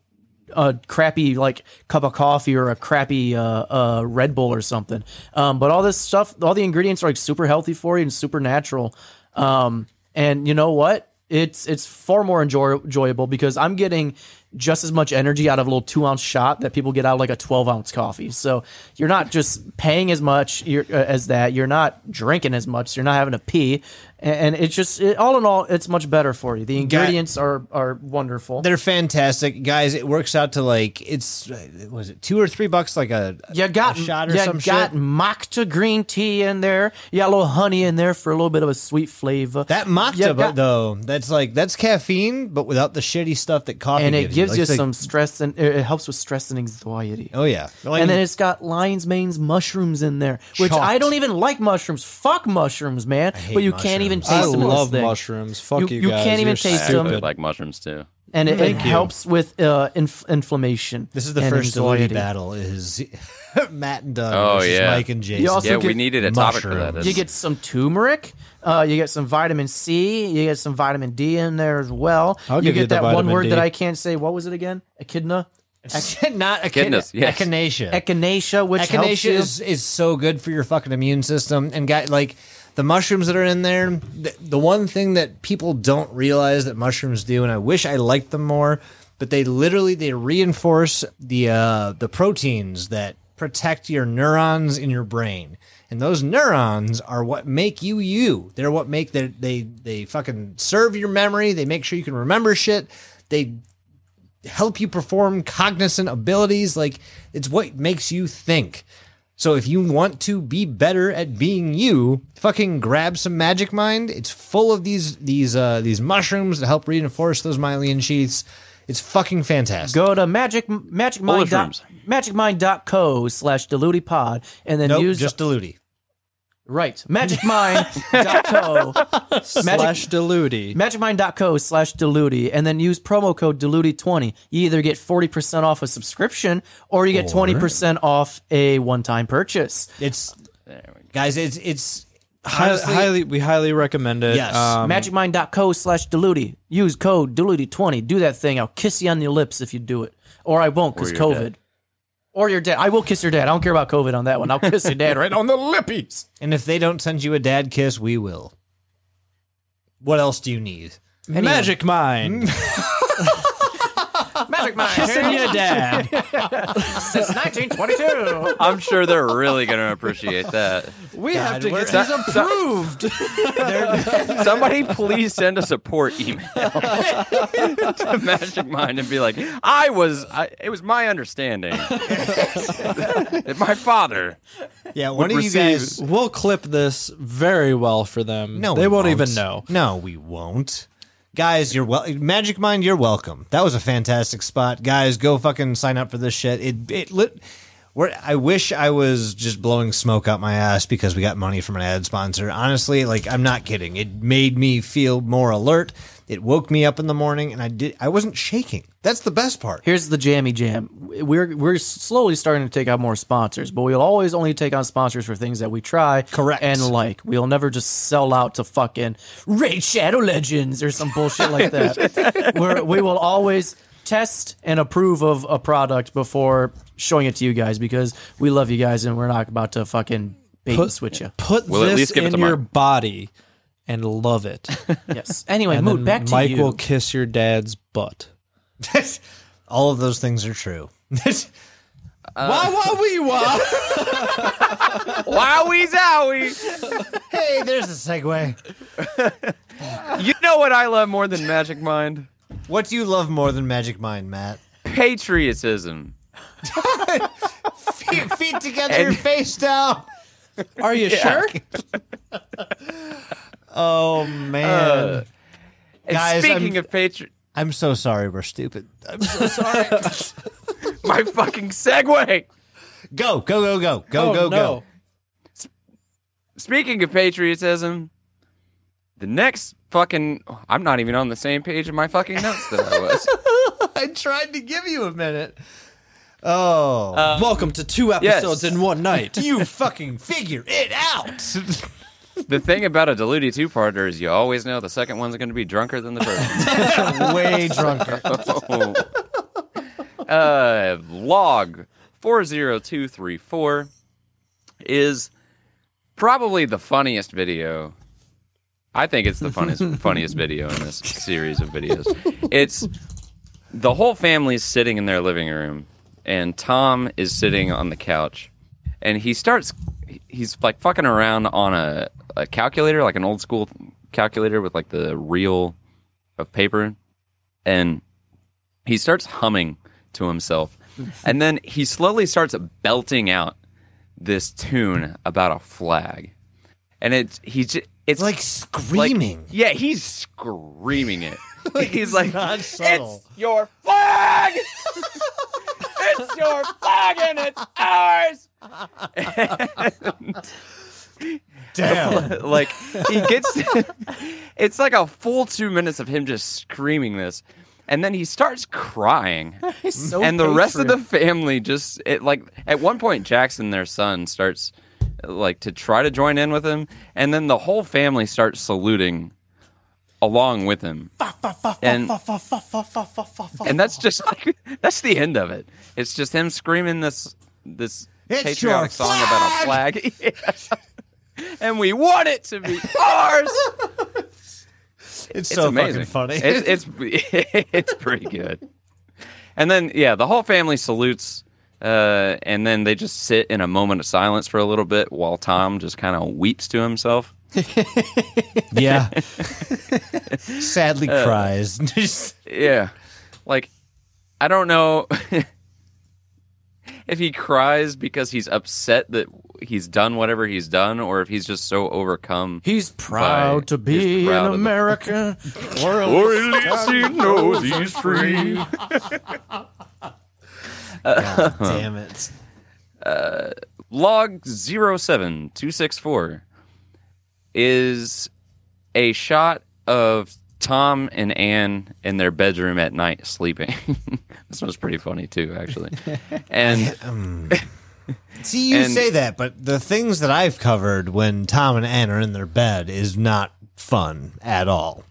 a crappy like cup of coffee or a crappy uh, uh, Red Bull or something. Um, but all this stuff, all the ingredients are like super healthy for you and super natural. Um, and you know what? It's it's far more enjoy- enjoyable because I'm getting just as much energy out of a little two ounce shot that people get out of like a 12 ounce coffee. So you're not just paying as much uh, as that. You're not drinking as much. You're not having to pee. And, it's just it, all in all, it's much better for you. The ingredients are are wonderful. They're fantastic, guys. It works out to like it's was it two or three bucks like a You got a shot or you some got shit. matcha green tea in there. You got a little honey in there for a little bit of a sweet flavor. That matcha, got- though, that's like that's caffeine, but without the shitty stuff that coffee and it gives, gives you Like, the- some stress and it helps with stress and anxiety. Oh yeah, Like, and then it's got lion's manes mushrooms in there, which. I don't even like mushrooms. Fuck mushrooms, man. But you can't even mushrooms. taste I them. in this love thing. mushrooms. Fuck You- you, you guys. can't even You're taste I them. really like mushrooms too. and it, it Thank you. helps with uh, inf- inflammation. this is the and first celebrity anxiety. battle is Matt and Doug Oh, versus yeah. Mike and Jason. You also yeah, we get needed a topic for that. mushrooms. You get some turmeric. Uh, you get some vitamin C. You get some vitamin D in there as well. I'll you give get you the that one vitamin word D. that I can't say. What was it again? Echidna. not echin- Goodness, yes. echinacea. Echinacea, which helps Echinacea you. is, is so good for your fucking immune system. And guy, like the mushrooms that are in there, the, the one thing that people don't realize that mushrooms do, and I wish I liked them more, but they literally they reinforce the uh, the proteins that protect your neurons in your brain. And those neurons are what make you you. They're what make they they they fucking serve your memory. They make sure you can remember shit. They help you perform cognizant abilities. Like it's what makes you think. So if you want to be better at being you, fucking grab some Magic Mind. It's full of these these uh these mushrooms that help reinforce those myelin sheaths. It's fucking fantastic. Go to magic magic mind dot, Mushrooms. magicmind.co slash dilutipod and then nope, use just Diluti. Right magicmind.co Slash Diluti. magicmind.co slash diluti and then use promo code diluti20 you either get 40% off a subscription or you get 20% off a one-time purchase It's guys, it's it's Hi- honestly- highly, we highly recommend it. Yes. Um, magicmind.co slash diluti use code diluti20 do that thing i'll kiss you on your lips if you do it or i won't because you're covid dead. Or your dad i will kiss your dad i don't care about covid on that one i'll kiss your dad right on the lippies and if they don't send you a dad kiss, we will. What else do you need? Magic Mind. magic mind Kissing your dad. since 1922 I'm sure they're really going to appreciate that. We have to get these approved. Somebody please send a support email to Magic Mind and be like, I was, I, it was my understanding. that my father. Yeah, one of you guys. we'll clip this very well for them. No, they we won't, even know. No, we won't. Guys, you're well. Magic Mind, you're welcome. That was a fantastic spot. Guys, go fucking sign up for this shit. It it lit. We're, I wish I was just blowing smoke out my ass because we got money from an ad sponsor. Honestly, like I'm not kidding. It made me feel more alert. It woke me up in the morning, and I did. I wasn't shaking. That's the best part. Here's the jammy jam. We're we're slowly starting to take out more sponsors, but we'll always only take on sponsors for things that we try Correct. and like. We'll never just sell out to fucking Raid Shadow Legends or some bullshit like that. We're, we will always test and approve of a product before showing it to you guys because we love you guys and we're not about to fucking bait and switch you. Put We'll at this least give it in to your Mike. body and love it. Yes. Anyway, And mood back to Mike you. will kiss your dad's butt. All of those things are true. Wah wah wee wah. Wowie zowie! hey, there's a segue. You know what I love more than Magic Mind? What do you love more than Magic Mind, Matt? Patriotism. Feet, feet together, face down. Are you sure? Oh man, Uh, Guys, speaking I'm- of patri- I'm so sorry. We're stupid. I'm so sorry. my fucking segue. go, go, go, go, go, Oh, go, no. go. Speaking of patriotism, the next fucking I'm not even on the same page of my fucking notes that I was. I tried to give you a minute. Oh, Welcome to two episodes yes. in one night. you fucking figure it out. the thing about a diluted two-parter is you always know the second one's going to be drunker than the first. Way drunker. uh, log 40234 is probably the funniest video. I think it's the funniest funniest video in this series of videos. It's the whole family's sitting in their living room and Tom is sitting on the couch and he starts he's like fucking around on a, a calculator like an old school calculator with like the reel of paper and he starts humming to himself and then he slowly starts belting out this tune about a flag and it he j- it's Like like screaming. yeah he's screaming it. He's like it's your flag! It's your flag and it's ours! Damn. like he gets it's like a full two minutes of him just screaming this and then he starts crying. So and the rest of the family just it like at one point jackson their son starts like to try to join in with him and then the whole family starts saluting along with him and and that's just like that's the end of it it's just him screaming this this It's patriotic song about a flag Yeah. and we want it to be ours It's it's so amazing. fucking funny. It's it's it's pretty good. And then yeah, the whole family salutes, uh, and then they just sit in a moment of silence for a little bit while Tom just kind of weeps to himself. yeah. Sadly Uh, cries. Yeah, like I don't know if he cries because he's upset that he's done whatever he's done, or if he's just so overcome. He's proud By- to be he's proud an of American. Or at least he knows he's free. God damn it. Uh, log 07264 is a shot of Tom and Anne in their bedroom at night sleeping. this one's pretty funny too, actually. And um, See, you And- say that, but the things that I've covered when Tom and Anne are in their bed is not fun at all.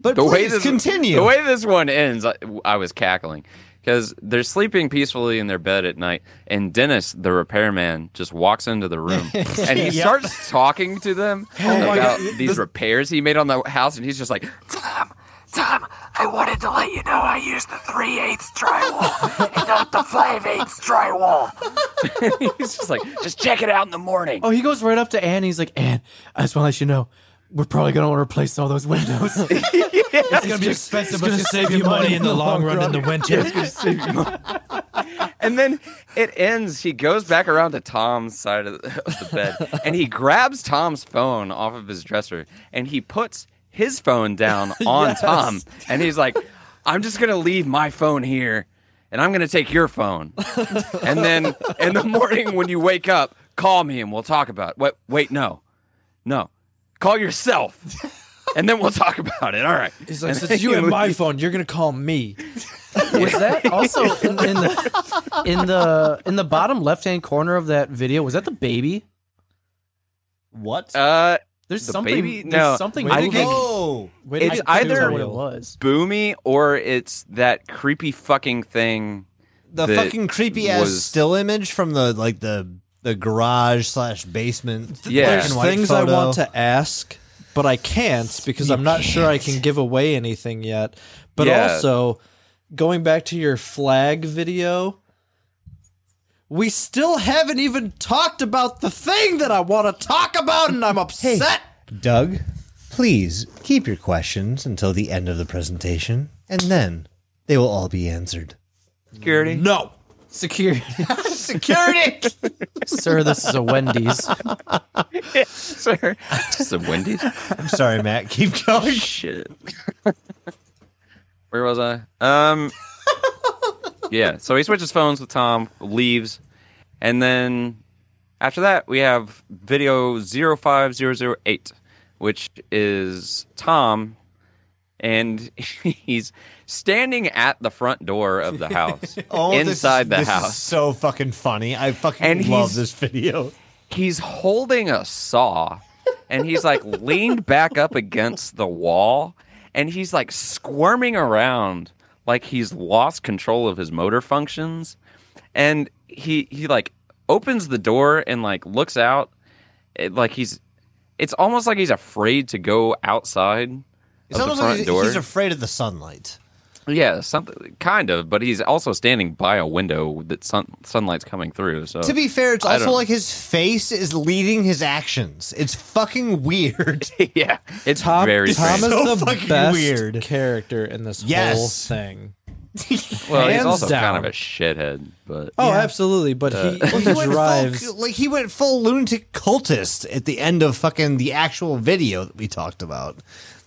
But the way this continue. the way this one ends, I, I was cackling because they're sleeping peacefully in their bed at night, and Dennis, the repairman, just walks into the room and he starts talking to them oh about these repairs he made on the house, and he's just like, Tom, Tom, I wanted to let you know I used the 3 eighths drywall and not the 5 eighths drywall. he's just like, just check it out in the morning. Oh, he goes right up to Anne. He's like, Anne, I just want to let you know, we're probably gonna want to replace all those windows. It's gonna be expensive, but It's gonna save you money in the long run in the winter. And then it ends. He goes back around to Tom's side of the, of the bed and he grabs Tom's phone off of his dresser and he puts his phone down on Tom. And he's like, I'm just going to leave my phone here and I'm going to take your phone. and then in the morning when you wake up, call me and we'll talk about it. Wait, wait, no. No. Call yourself. And then we'll talk about it. All right. He's like, And since you he have my phone, you're gonna call me. was that also in, in the in the in the bottom left hand corner of that video? Was that the baby? what? Uh, There's The something. baby? There's No. something. I moving. think- oh, Way it's get either- on it was. Boomy or it's that creepy fucking thing. the fucking creepy ass was- still image from the like the the garage slash basement. Yeah. black There's and white things photo. I want to ask, but I can't because I'm not sure I can give away anything yet. But Yeah. also, going back to your flag video, we still haven't even talked about the thing that I want to talk about, and I'm upset. Doug, please keep your questions until the end of the presentation, and then they will all be answered. Security. No. Security. Security! Sir, this is a Wendy's. Sir. Just a Wendy's. I'm sorry, Matt. Keep going. Shit. Where was I? Um. yeah. So he switches phones with Tom, leaves, and then after that we have video 05008, which is Tom, and he's standing at the front door of the house, Oh, this is- inside the this is house. so fucking funny. I fucking And love this video. he's holding a saw and he's like leaned back up against the wall and he's like squirming around like he's lost control of his motor functions and he he like opens the door and like looks out it, like he's it's almost like he's afraid to go outside It's of the almost front like he's, door he's afraid of the sunlight. Yeah something kind of but he's also standing by a window that sun, sunlight's coming through so To be fair, it's I also don't- like his face is leading his actions. It's fucking weird. yeah it's Tom, very Tom strange. is So the fucking best weird. character in this Yes. whole thing. well he's hands also kind of a shithead but Oh, absolutely. But he, he he went drives. full, like he went full lunatic cultist at the end of fucking the actual video that we talked about,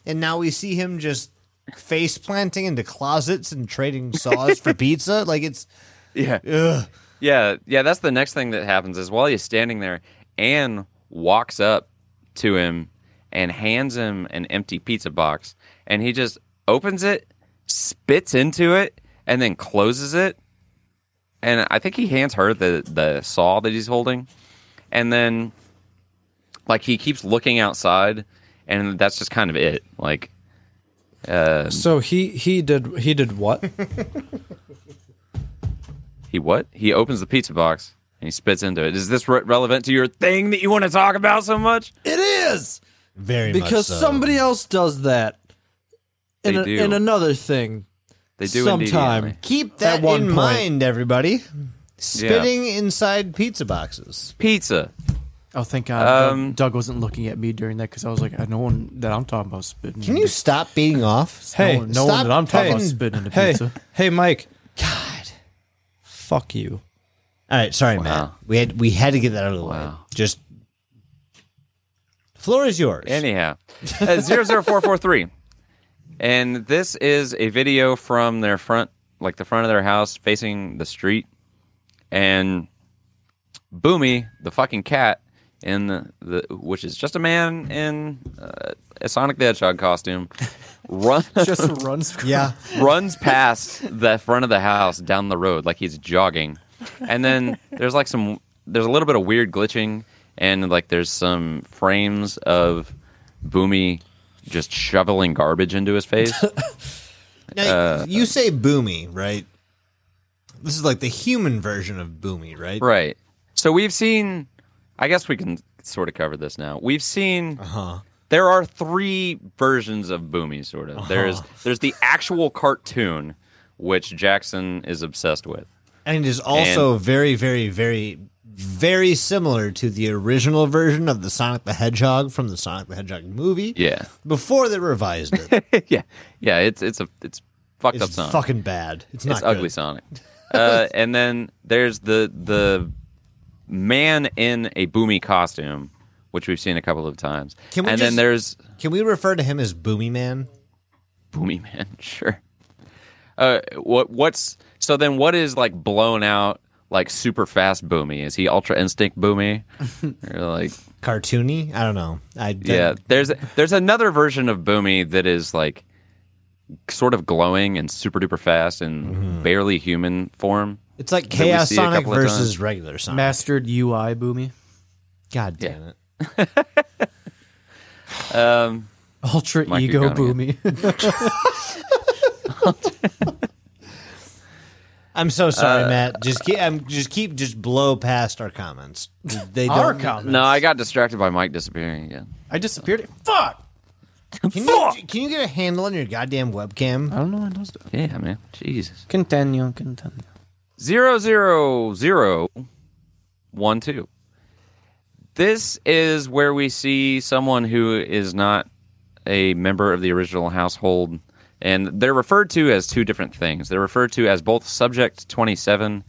and now we see him just face planting into closets and trading saws for pizza. Like it's Yeah. ugh. Yeah, yeah, that's the next thing that happens is while he's standing there, Anne walks up to him and hands him an empty pizza box and he just opens it, spits into it, and then closes it. And I think he hands her the the saw that he's holding. And then like he keeps looking outside and that's just kind of it. Like uh so he he did he did what? he what? He opens the pizza box and he spits into it. Is this re- relevant to your thing that you want to talk about so much? it is very much because so. somebody else does that. In, They a- do. in another thing, They do indeed, sometime. Emily. keep that one in point. mind, everybody. Spitting inside pizza boxes. Pizza. Oh, thank God. Um, Doug, Doug wasn't looking at me during that because I was like, I no one that I'm talking about spitting. Can you stop beating off? Hey, no, one- no one that I'm talking about spitting into hey, pizza. hey, Mike, God. fuck you. All right, sorry, Wow. Matt. We had we had to get that out of the way. Just floor is yours. Anyhow, uh, 00443. And this is a video from their front, like the front of their house facing the street. And Boomy, the fucking cat, in the, the which is just a man in uh, a Sonic the Hedgehog costume, run, Just runs. yeah. runs past the front of the house down the road like he's jogging. And then there's like some there's a little bit of weird glitching and like there's some frames of Boomy just shoveling garbage into his face. Now, Uh, you say boomy, right? This is like the human version of boomy, right? right. So we've seen I guess we can sort of cover this now. We've seen Uh-huh. there are three versions of Boomy sort of. There's there's the actual cartoon which Jackson is obsessed with. And it is also very, very, very, very similar to the original version of the Sonic the Hedgehog from the Sonic the Hedgehog movie. Yeah. Before they revised it. yeah, yeah, it's it's a it's fucked up it's Sonic. fucking bad. It's not it's ugly. Sonic. Uh, and then there's the the man in a boomy costume, which we've seen a couple of times. Can we and just- then there's Can we refer to him as Boomy Man? boomy man, sure. Uh, what what's so then? What is like blown out? Like super fast boomy? Is he ultra instinct boomy? or like Cartoony? I don't know. I yeah, there's there's another version of Boomy that is like sort of glowing and super duper fast and barely human form. It's like we Chaos see a Sonic couple of versus regular Sonic. Mastered UI boomy. God damn Yeah. it. Um, Ultra Mike, ego you're going boomy. I'm so sorry, Uh, Matt. Just keep, um, just keep, just blow past our comments. They Our don't. comments. no, I got distracted by Mike disappearing again. I disappeared. Fuck. Can you, can you get a handle on your goddamn webcam? I don't know what those do. Yeah, man. Jesus. Continue, continue. Zero zero zero one two. This is where we see someone who is not a member of the original household, and they're referred to as two different things. They're referred to as both subject twenty seven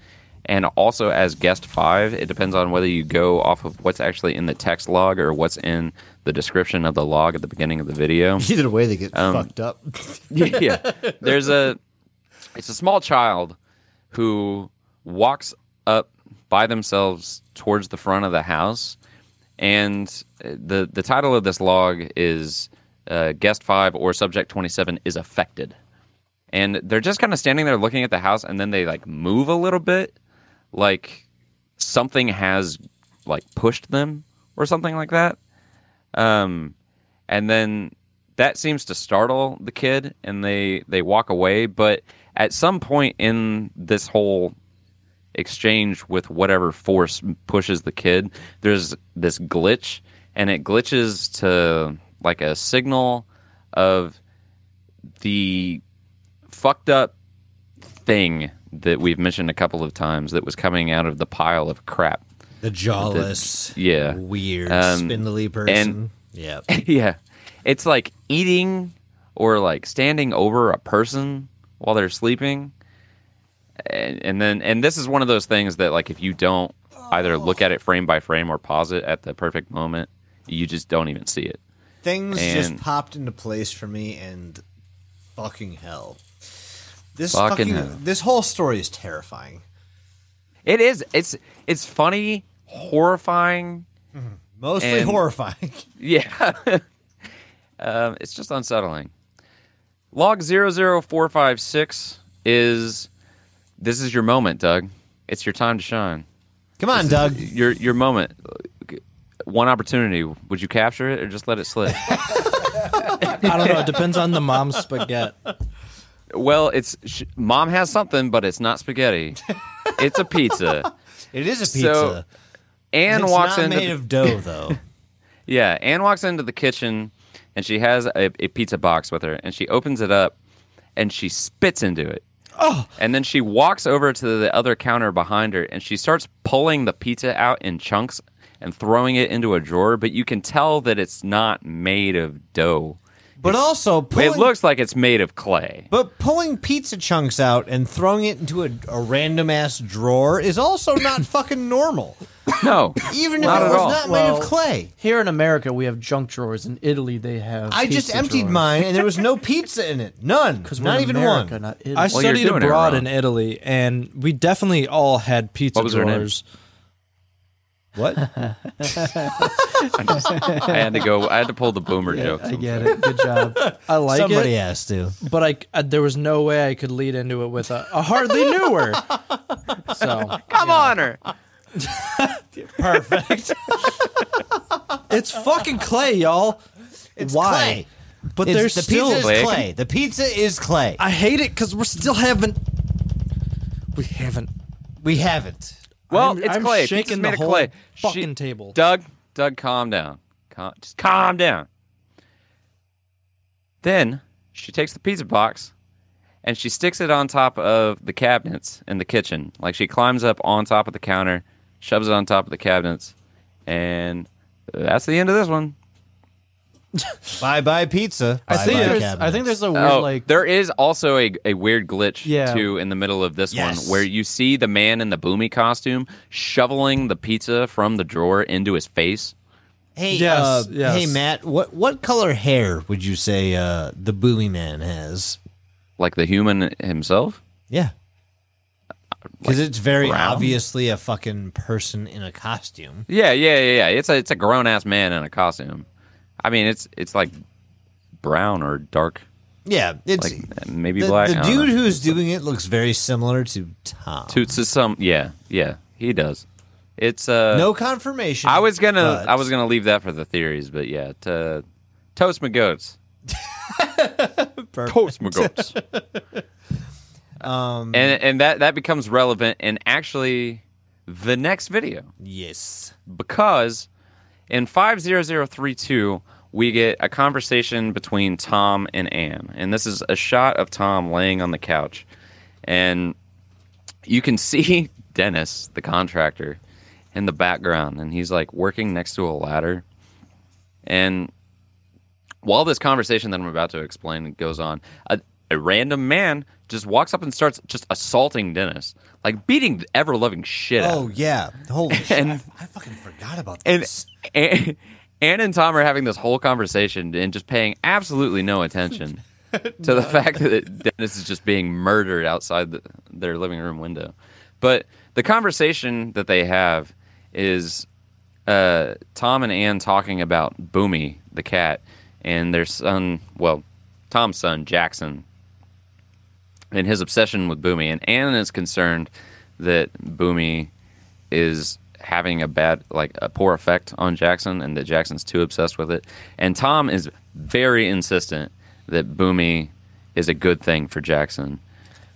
and also as guest five. It depends on whether you go off of what's actually in the text log or what's in the description of the log at the beginning of the video. Either way, they get Um, fucked up. yeah. There's a it's a small child who walks up by themselves towards the front of the house and the the title of this log is uh, guest 5 or subject 27 is affected. And they're just kind of standing there looking at the house and then they like move a little bit like something has like pushed them or something like that. Um and then that seems to startle the kid and they they walk away but at some point in this whole exchange with whatever force pushes the kid there's this glitch and it glitches to like a signal of the fucked up thing that we've mentioned a couple of times that was coming out of the pile of crap The jawless, yeah weird, Um, spindly person. yeah. yeah. It's like eating or like standing over a person while they're sleeping. And, and then, and this is one of those things that, like, if you don't either look at it frame by frame or pause it at the perfect moment, you just don't even see it. Things just popped into place for me, and fucking hell. This Fucking fucking, hell. this whole story is terrifying. It is. It's it's funny, horrifying. Mostly And- horrifying. Yeah. um, it's just unsettling. Log 00456 is this is your moment, Doug. It's your time to shine. Come on, Doug. Your your moment. One opportunity. Would you capture it or just let it slip? I don't know. It depends on the mom's spaghetti. well, it's sh- mom has something, but it's not spaghetti. It's a pizza. It is a So, pizza. Anne it's walks not into made the- of dough, though. Yeah, Anne walks into the kitchen and she has a, a pizza box with her and she opens it up and she spits into it. Oh. And then she walks over to the other counter behind her and she starts pulling the pizza out in chunks and throwing it into a drawer, but you can tell that it's not made of dough. But also, pulling, it looks like it's made of clay. But pulling pizza chunks out and throwing it into a, a random ass drawer is also not fucking normal. No. Even if it at was all. not made of clay. Here in America, we have junk drawers. In Italy, they have. I just emptied drawers. mine and there was no pizza in it. None. Because Not even America, one. Not Italy. I Well, studied doing it abroad in Italy, and we definitely all had pizza What was her name? drawers. What? I had to go. I had to pull the boomer joke. I get it. Good job. I like Somebody it, has to. but I, I there was no way I could lead into it with a, a hardly knew her. So Come on, her. Perfect. it's fucking clay, y'all. It's Why? clay. But It's- there's the still. pizza is Clay. clay. The pizza is clay. I hate it because we're still haven't. We haven't. we haven't. Well, I'm- it's I'm clay. shaking the made of whole clay. fucking table. Doug, Doug, calm down. Calm, just calm down. Then she takes the pizza box and she sticks it on top of the cabinets in the kitchen. Like she climbs up on top of the counter, shoves it on top of the cabinets, and that's the end of this one. Bye bye pizza. I think Bye-bye there's. I think there's a weird Oh, like. there is also a, a weird glitch Yeah. too in the middle of this Yes. one where you see the man in the boomy costume shoveling the pizza from the drawer into his face. Hey, Yes, uh, yes. hey, Matt. What what color hair would you say uh, the Boomy Man has? Like the human himself? Yeah, because it's very brown? obviously a fucking person in a costume. Yeah, yeah, yeah, yeah. It's a it's a grown ass man in a costume. I mean, it's it's like brown or dark, Yeah, it's like maybe the, black. the dude know. who's doing it looks very similar to Tom. to, to some, yeah, yeah, he does. It's uh, no confirmation. I was gonna but- I was gonna leave that for the theories, but yeah, to toast my goats. toast my goats. Um, and and that that becomes relevant and actually the next video yes. because in 50032 we get a conversation between Tom and Anne. And this is a shot of Tom laying on the couch. And you can see Dennis, the contractor, in the background. And he's like working next to a ladder. And while this conversation that I'm about to explain goes on, a random man just walks up and starts just assaulting Dennis, like beating the ever loving shit out. of Oh yeah, holy shit! And- I, I fucking forgot about and this. Anne, Anne and Tom are having this whole conversation and just paying absolutely no attention to the fact that Dennis is just being murdered outside the, their living room window. But the conversation that they have is uh, Tom and Anne talking about Boomy, the cat, and their son, well, Tom's son, Jackson, and his obsession with Boomy. And Anne is concerned that Boomy is having a bad, like a poor effect on Jackson, and that Jackson's too obsessed with it. And Tom is very insistent that Boomy is a good thing for Jackson,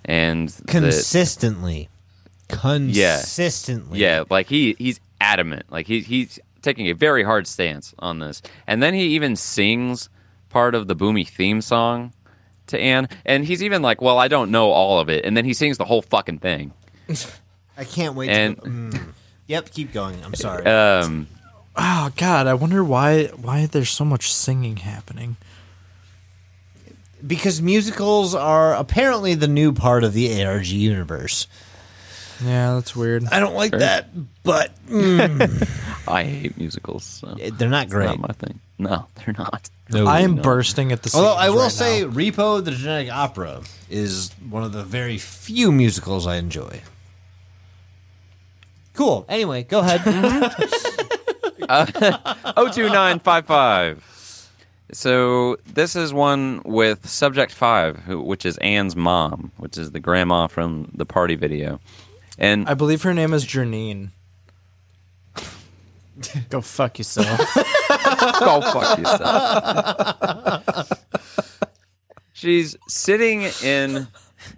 and that, Consistently, consistently. yeah, like he he's adamant, like he he's taking a very hard stance on this, and then he even sings part of the Boomy theme song to Anne, and he's even like, "Well, I don't know all of it," and then he sings the whole fucking thing. I can't wait. And- to, mm. Yep, keep going. I'm sorry. Um, Oh God, I wonder why why there's so much singing happening. because musicals are apparently the new part of the ARG universe. Yeah, that's weird. I don't like that, but I hate musicals, so they're not it's great. not my thing. No, they're not. No. I am no. bursting at the. Although I will right say, now. Repo the Genetic Opera is one of the very few musicals I enjoy. Cool. Anyway, go ahead. Uh, 02955. So this is one with subject five, who, which is Anne's mom, which is the grandma from the party video. And I believe her name is Janine. Go fuck yourself. go fuck yourself. She's sitting in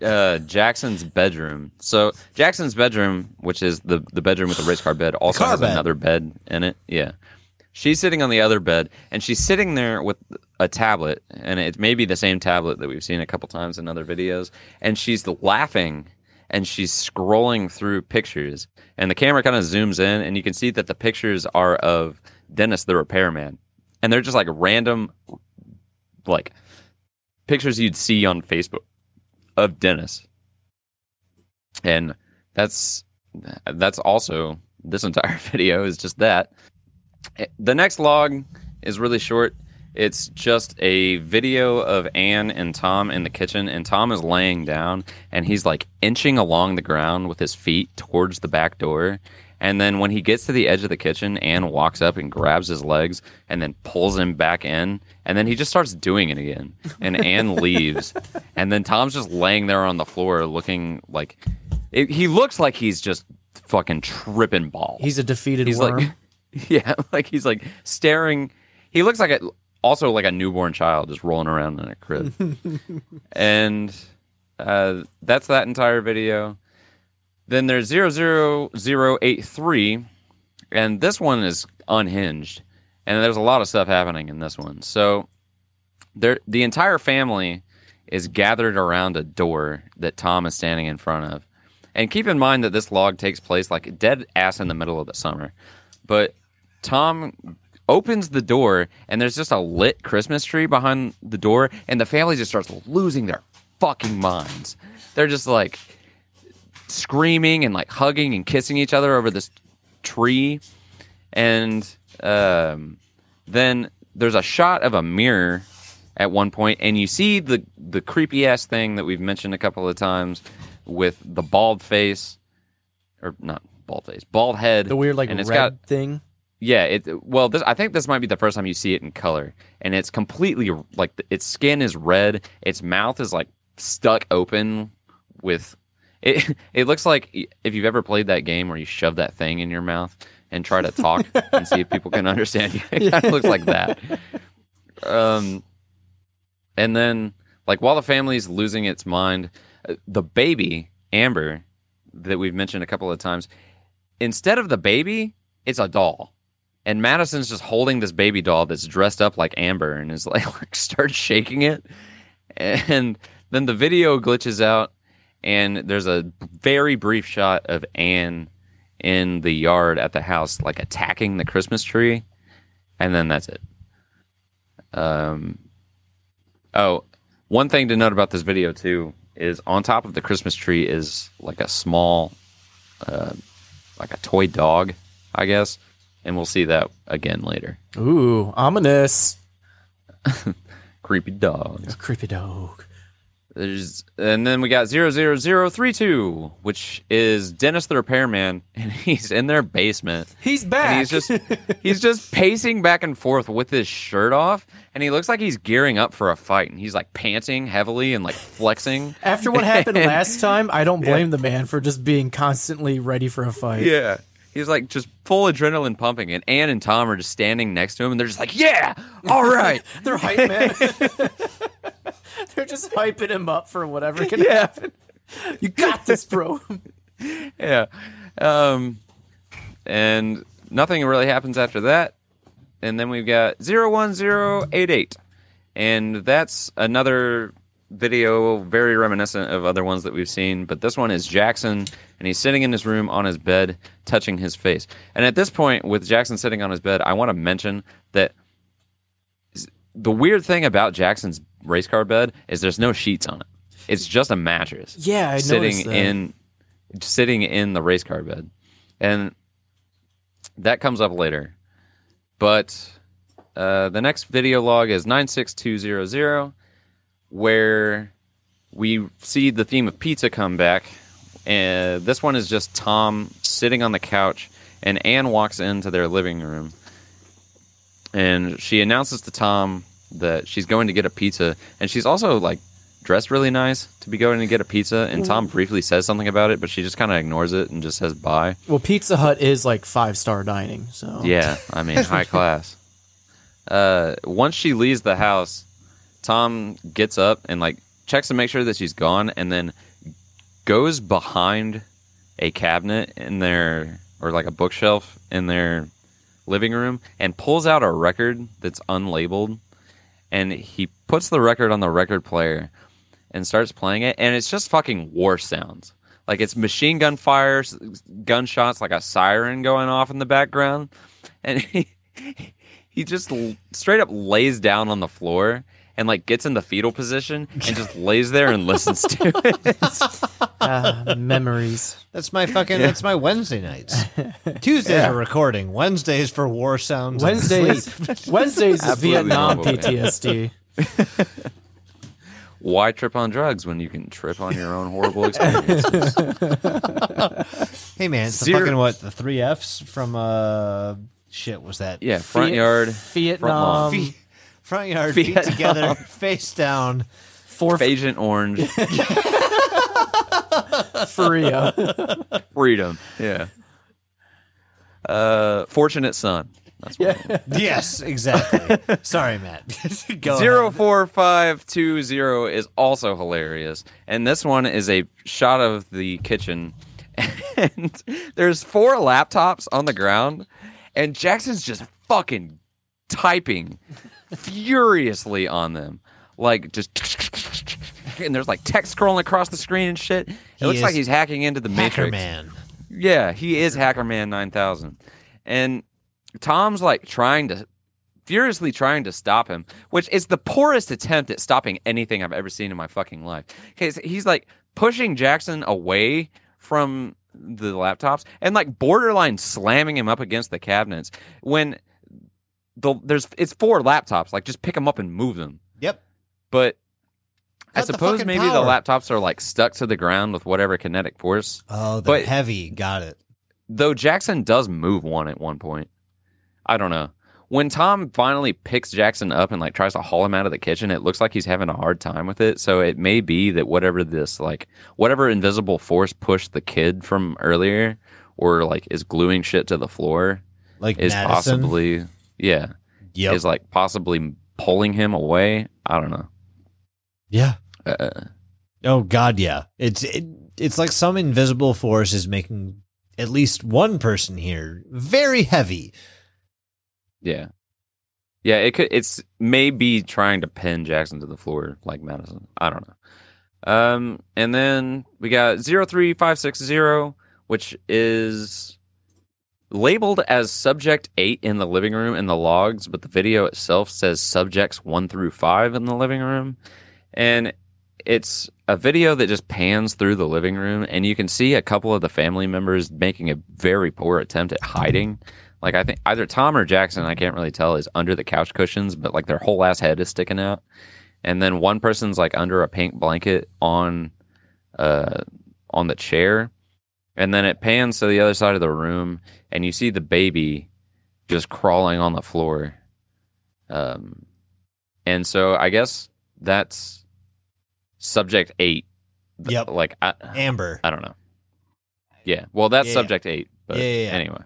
uh, Jackson's bedroom. So Jackson's bedroom, which is the the bedroom with the race car bed, also car has bed. another bed in it. Yeah. She's sitting on the other bed, and she's sitting there with a tablet, and it may be the same tablet that we've seen a couple times in other videos. And she's laughing, and she's scrolling through pictures, and the camera kind of zooms in, and you can see that the pictures are of Dennis the repairman, and they're just like random, like pictures you'd see on Facebook of Dennis, and that's that's also this entire video is just that. Eh, the next log is really short. It's just a video of Anne and Tom in the kitchen, and Tom is laying down and he's like inching along the ground with his feet towards the back door. And then when he gets to the edge of the kitchen, Anne walks up and grabs his legs and then pulls him back in. And then he just starts doing it again. And Anne leaves. And then Tom's just laying there on the floor looking like it, he looks like he's just fucking tripping balls. He's a defeated He's worm. like, yeah, like he's like staring. He looks like a also like a newborn child just rolling around in a crib. and uh, that's that entire video. Then there's zero zero zero eight three, and this one is unhinged, and there's a lot of stuff happening in this one. So there, the entire family is gathered around a door that Tom is standing in front of. And keep in mind that this log takes place like dead ass in the middle of the summer. But Tom opens the door and there's just a lit Christmas tree behind the door and the family just starts losing their fucking minds. They're just like screaming and like hugging and kissing each other over this tree. And um, then there's a shot of a mirror at one point, and you see the the creepy ass thing that we've mentioned a couple of times with the bald face, or not bald face, bald head, the weird like and red it's got thing. yeah. It well, this I think this might be the first time you see it in color, and it's completely like its skin is red, its mouth is like stuck open with. It, it looks like if you've ever played that game where you shove that thing in your mouth and try to talk and see if people can understand you. It kind of looks like that. Um, and then, like, while the family's losing its mind, uh, the baby, Amber, that we've mentioned a couple of times, instead of the baby, it's a doll. and Madison's just holding this baby doll that's dressed up like Amber and is like, like starts shaking it, and then the video glitches out, and there's a very brief shot of Anne in the yard at the house, like attacking the Christmas tree, and then that's it. Um. Oh, one thing to note about this video too is on top of the Christmas tree is like a small, uh, like a toy dog, I guess, and we'll see that again later. Ooh, ominous. Creepy dog. A creepy dog. There's and then we got 00032, which is Dennis the repairman, and he's in their basement. He's back. And he's just he's just pacing back and forth with his shirt off, and he looks like he's gearing up for a fight, and he's like panting heavily and like flexing. After what happened last time, I don't blame the man for just being constantly ready for a fight. Yeah. He's like just full adrenaline pumping, and Ann and Tom are just standing next to him, and they're just like, "Yeah, all right, They're hype man. They're just hyping him up for whatever can yeah, happen. You got this, bro. yeah." Um, and nothing really happens after that, and then we've got zero one zero eight eight, and that's another video very reminiscent of other ones that we've seen, but this one is Jackson, and he's sitting in his room on his bed, touching his face. And at this point, with Jackson sitting on his bed, I want to mention that the weird thing about Jackson's race car bed is there's no sheets on it. It's just a mattress. Yeah, I sitting noticed that. in sitting in the race car bed, and that comes up later. But uh, the next video log is nine six two zero zero, where we see the theme of pizza come back. And this one is just Tom sitting on the couch, and Anne walks into their living room, and she announces to Tom that she's going to get a pizza, and she's also like dressed really nice to be going to get a pizza. And Tom briefly says something about it, but she just kind of ignores it and just says bye. Well, Pizza Hut is like five star dining, so Yeah, I mean, high class. Uh, once she leaves the house, Tom gets up and like checks to make sure that she's gone, and then goes behind a cabinet in their or like a bookshelf in their living room and pulls out a record that's unlabeled, and he puts the record on the record player and starts playing it, and it's just fucking war sounds. Like it's machine gun fire, gunshots, like a siren going off in the background, and he he just straight up lays down on the floor and like gets in the fetal position and just lays there and listens to it. Ah, memories. That's my fucking. That's my Wednesday nights. Tuesdays are recording. Wednesdays for war sounds. and Wednesdays, sleep. Wednesdays is Vietnam normal. PTSD. Why trip on drugs when you can trip on your own horrible experiences? Hey man, it's the Zero- fucking what? The three Fs from uh shit was that? Yeah, front Viet- yard, Vietnam, Fe- front yard, Feet feet together, face down. four Agent Orange, Faria. freedom. Yeah. Uh, fortunate son. That's what Yes, exactly. Sorry, Matt. Go Zero ahead. four five two zero is also hilarious, and this one is a shot of the kitchen, and there's four laptops on the ground, and Jackson's just fucking typing furiously on them, like just. And there's like text scrolling across the screen and shit. It He looks like he's hacking into the Hacker Matrix. man. Yeah, he is Hackerman 9000. And Tom's like trying to furiously trying to stop him, which is the poorest attempt at stopping anything I've ever seen in my fucking life. He's like pushing Jackson away from the laptops and like borderline slamming him up against the cabinets when the there's it's four laptops like just pick them up and move them Yep. but I Cut the suppose fucking maybe the laptops are like stuck to the ground with whatever kinetic force Oh, they're But- heavy. Got it. though Jackson does move one at one point. I don't know. When Tom finally picks Jackson up and like tries to haul him out of the kitchen, it looks like he's having a hard time with it. So it may be that whatever this like whatever invisible force pushed the kid from earlier or like is gluing shit to the floor Like is Madison. possibly yeah, Yep. is like possibly pulling him away. I don't know. yeah. Uh, Oh God, yeah. It's it, it's like some invisible force is making at least one person here very heavy. Yeah. Yeah, it could it's maybe trying to pin Jackson to the floor like Madison. I don't know. Um and then we got 03560 which is labeled as subject 8 in the living room in the logs, but the video itself says subjects 1 through 5 in the living room. And it's a video that just pans through the living room and you can see a couple of the family members making a very poor attempt at hiding. Like I think either Tom or Jackson, I can't really tell, is under the couch cushions, but like their whole ass head is sticking out. And then one person's like under a pink blanket on uh on the chair. And then it pans to the other side of the room and you see the baby just crawling on the floor. Um and so I guess that's subject 8. Yep. Like I, Amber. I don't know. Yeah. Well, that's Yeah, subject eight. But Yeah, yeah, yeah. anyway.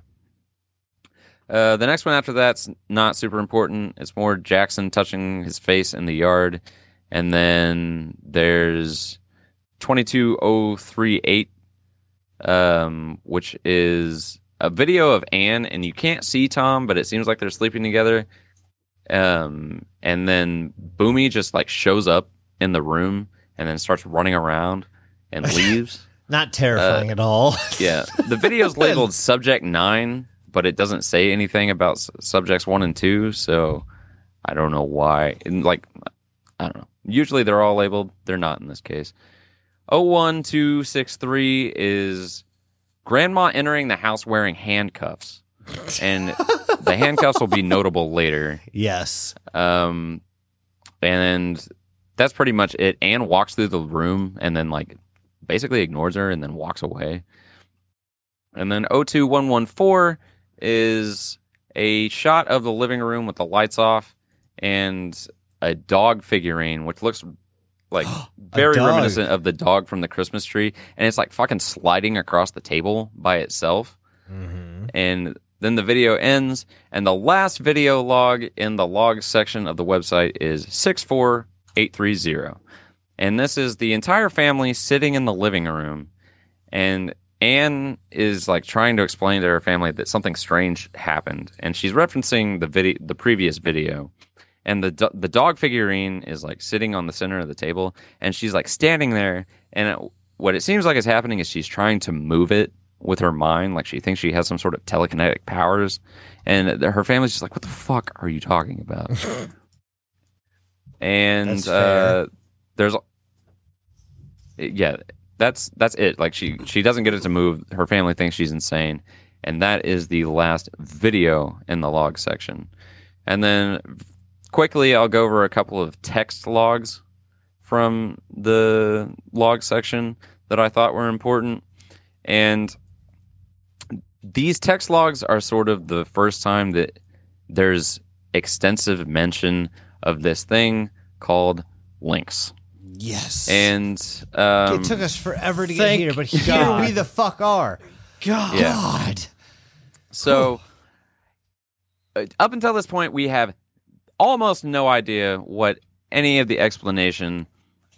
Uh, the next one after that's not super important. It's more Jackson touching his face in the yard. And then there's 22038, um, which is a video of Anne, and you can't see Tom, but it seems like they're sleeping together. Um, and then Boomy just like shows up in the room and then starts running around and leaves. Not terrifying at all. Yeah, the video is labeled subject nine, but it doesn't say anything about s- subjects one and two. So I don't know why. And like, I don't know. Usually they're all labeled. They're not in this case. Oh one two six three is grandma entering the house wearing handcuffs, and the handcuffs will be notable later. yes. Um, and that's pretty much it. Anne walks through the room and then like basically ignores her and then walks away. And then 02114 is a shot of the living room with the lights off and a dog figurine, which looks like very dog. reminiscent of the dog from the Christmas tree. And it's like fucking sliding across the table by itself mm-hmm. and then the video ends and the last video log in the log section of the website is 64830 and this is the entire family sitting in the living room and anne is like trying to explain to her family that something strange happened and she's referencing the video the previous video and the do- the dog figurine is like sitting on the center of the table and she's like standing there and it, what it seems like is happening is she's trying to move it with her mind like she thinks she has some sort of telekinetic powers and her family's just like what the fuck are you talking about? And uh there's yeah that's that's it. Like she she doesn't get it to move. Her family thinks she's insane and that is the last video in the log section. And then quickly i'll go over a couple of text logs from the log section that i thought were important and these text logs are sort of the first time that there's extensive mention of this thing called links Yes. and um, it took us forever to get here, but here God. we the fuck are. God. Yeah. God. So, uh, up until this point, we have almost no idea what any of the explanation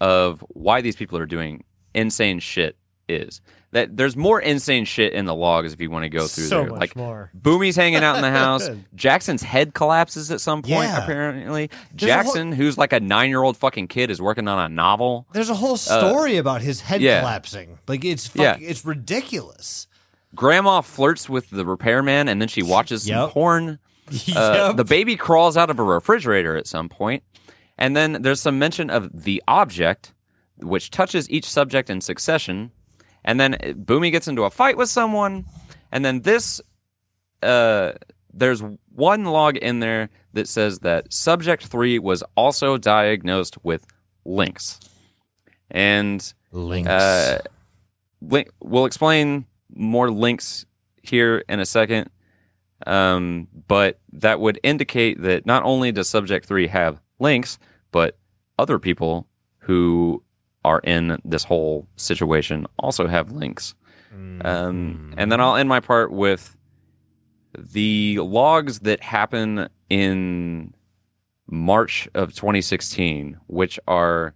of why these people are doing insane shit is. That there's more insane shit in the logs if you want to go through So there. much like more. Boomy's hanging out in the house. Jackson's head collapses at some point. Yeah. Apparently, There's a whole- Jackson, who's like a nine year old fucking kid, is working on a novel. There's a whole story about his head Uh, yeah. collapsing. Like it's fuck, Yeah. it's ridiculous. Grandma flirts with the repairman, and then she watches some Yep. Uh, The baby crawls out of a refrigerator at some point, and then there's some mention of the object, which touches each subject in succession, and then uh, Boomy gets into a fight with someone, and then this, uh, there's one log in there that says that subject three was also diagnosed with links, and Links. uh, link, we'll explain more links here in a second. Um, but that would indicate that not only does subject three have links, but other people who are in this whole situation also have links. Um, and then I'll end my part with the logs that happen in March of 2016, which are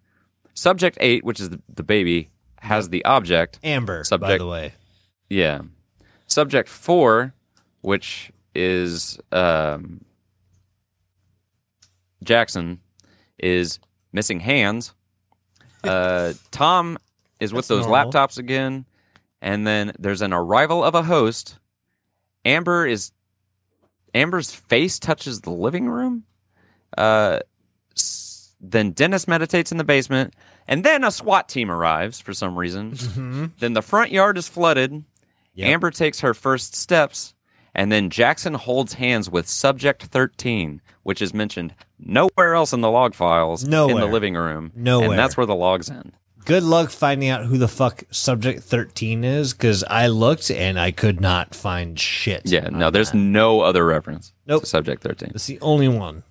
subject eight, which is the, the baby, has the object. Amber, by subject- the way. Yeah. Subject four, which is um, Jackson is missing hands. Uh, Tom is with those normal. laptops again, and then there's an arrival of a host. Amber is Amber's face touches the living room. Uh, s- then Dennis meditates in the basement, and then a SWAT team arrives for some reason. Then the front yard is flooded. Amber takes her first steps, and then Jackson holds hands with Subject 13, which is mentioned nowhere else in the log files in the living room. Nowhere. And that's where the logs end. Good luck finding out who the fuck Subject 13 is, because I looked and I could not find shit. Yeah, no, there's no other reference Nope. to Subject 13. It's the only one.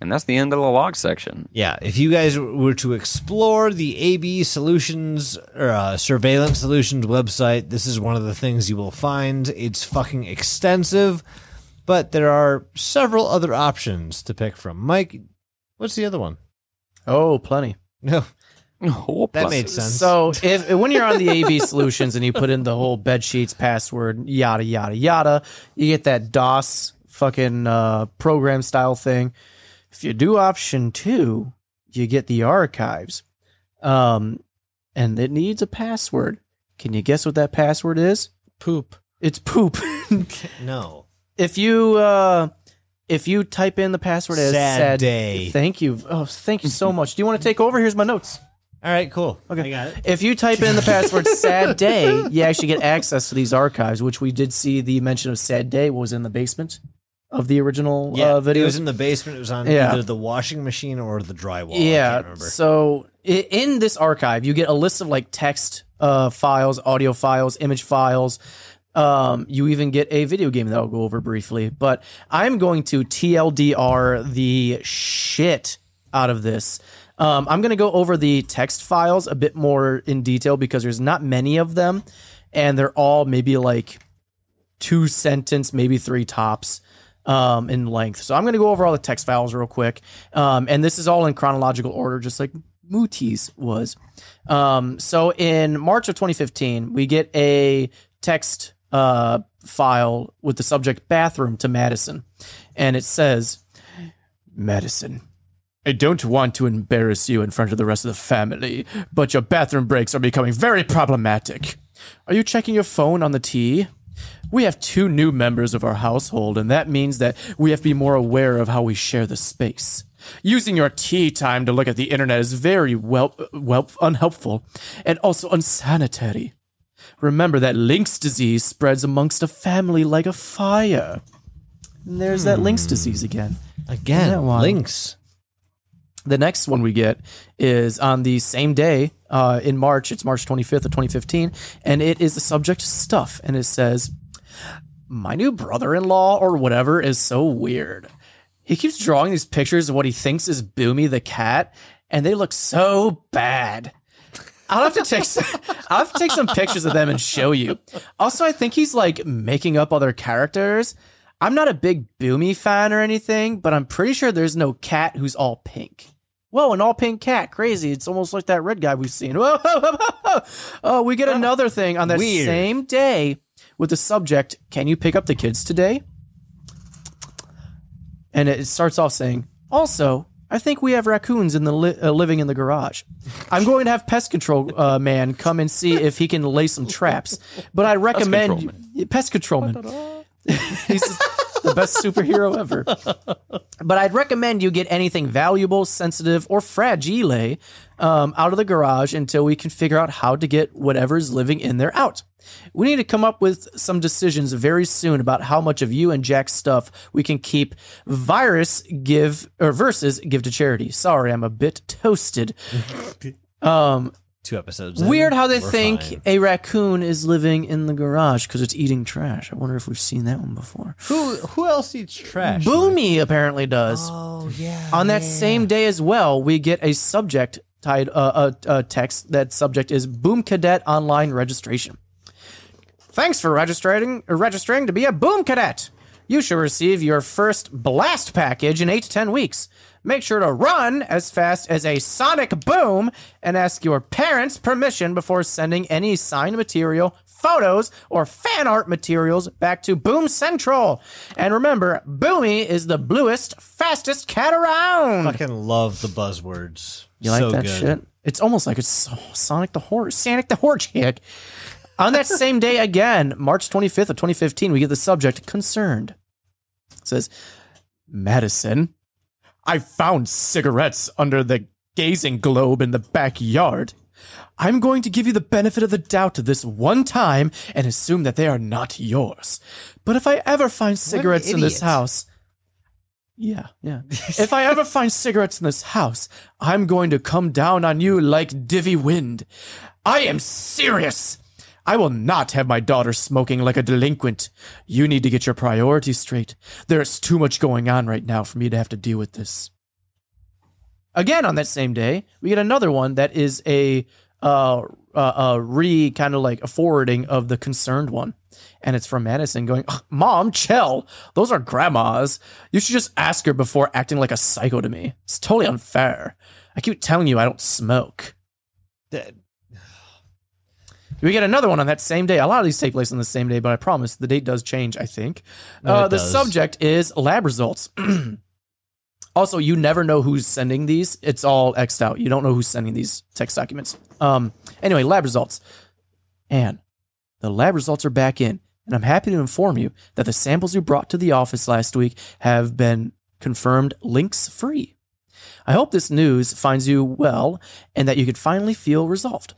And that's the end of the log section. Yeah, if you guys were to explore the AB Solutions or uh, Surveillance Solutions website, this is one of the things you will find. It's fucking extensive, but there are several other options to pick from. Mike, what's the other one? Oh, plenty. No, Oh, that plus- made sense. So if when you're on the AB solutions and you put in the whole bed sheets password, yada yada yada, you get that DOS fucking uh, program style thing. If you do option two, you get the archives, um, and it needs a password. Can you guess what that password is? Poop. It's poop. no. if you uh, if you type in the password as Sad sad day. thank you. Oh, thank you so much. Do you want to take over? Here's my notes. All right, cool. Okay, I got it. If you type in the password sad day, you actually get access to these archives, which we did see the mention of sad day was in the basement of the original Yeah, uh, video. it was in the basement. It was on Yeah. either the washing machine or the drywall. Yeah. So in this archive, you get a list of like text uh, files, audio files, image files. Um, you even get a video game that I'll go over briefly, but I'm going to TLDR the shit out of this. Um, I'm going to go over the text files a bit more in detail because there's not many of them, and they're all maybe like two sentence, maybe three tops um, in length. So I'm going to go over all the text files real quick. Um, and this is all in chronological order, just like Mooties was. Um, so in March of 2015, we get a text uh, file with the subject bathroom to Madison. And it says, Madison. I don't want to embarrass you in front of the rest of the family, but your bathroom breaks are becoming very problematic. Are you checking your phone on the T? We have two new members of our household, and that means that we have to be more aware of how we share the space. Using your tea time to look at the internet is very well, well unhelpful and also unsanitary. Remember that Lynx disease spreads amongst a family like a fire. And there's that Lynx hmm. disease again. Again, links. The next one we get is on the same day uh, in March. It's March 25th of 2015, and it is the subject stuff, and it says, "My new brother-in-law or whatever is so weird. He keeps drawing these pictures of what he thinks is Boomy the cat, and they look so bad." I'll have to take some, I'll have to take some pictures of them and show you. Also, I think he's like making up other characters. I'm not a big Boomy fan or anything, but I'm pretty sure there's no cat who's all pink. Whoa, an all pink cat. Crazy. It's almost like that red guy we've seen. Whoa, whoa, whoa, whoa. Oh, we get another thing on that Weird. same day with the subject, Can you pick up the kids today? And it starts off saying, Also, I think we have raccoons in the li- uh, living in the garage. I'm going to have pest control uh, man come and see if he can lay some traps. But I recommend control pest control man. He's the best superhero ever. But I'd recommend you get anything valuable, sensitive, or fragile um, out of the garage until we can figure out how to get whatever's living in there out. We need to come up with some decisions very soon about how much of you and Jack's stuff we can keep. Virus give or versus give to charity. Sorry, I'm a bit toasted. Um, Two episodes. in, Weird how they we're think fine. a raccoon is living in the garage because it's eating trash. I wonder if we've seen that one before. Who who else eats trash? Boomy apparently does. Oh yeah. On that same day as well, we get a subject tied uh, a, a text. That subject is Boom Cadet Online Registration. Thanks for registering registering to be a Boom Cadet. You should receive your first blast package in eight to ten weeks. Make sure to run as fast as a sonic boom and ask your parents' permission before sending any signed material, photos or fan art materials back to Boom Central. And remember, Boomy is the bluest, fastest cat around. Fucking love the buzzwords. You like so that good. shit? It's almost like it's so- Sonic the Horse. Sonic the Horsehead. On that same day again, March 25th of 2015, we get the subject concerned. It says, Madison, I found cigarettes under the gazing globe in the backyard. I'm going to give you the benefit of the doubt this one time and assume that they are not yours. But if I ever find cigarettes in this house, yeah, yeah. if I ever find cigarettes in this house, I'm going to come down on you like divvy wind. I am serious. I will not have my daughter smoking like a delinquent. You need to get your priorities straight. There's too much going on right now for me to have to deal with this. Again, on that same day, we get another one that is a uh, uh, uh re kind of like a forwarding of the concerned one, and it's from Madison going, "Mom, chill. Those are grandmas. You should just ask her before acting like a psycho to me. It's totally unfair. I keep telling you I don't smoke." We get another one on that same day. A lot of these take place on the same day, but I promise the date does change, I think. uh, the does. subject is lab results. also, you never know who's sending these. It's all X'd out. You don't know who's sending these text documents. Um, anyway, lab results. And the lab results are back in. And I'm happy to inform you that the samples you brought to the office last week have been confirmed links free. I hope this news finds you well and that you could finally feel resolved.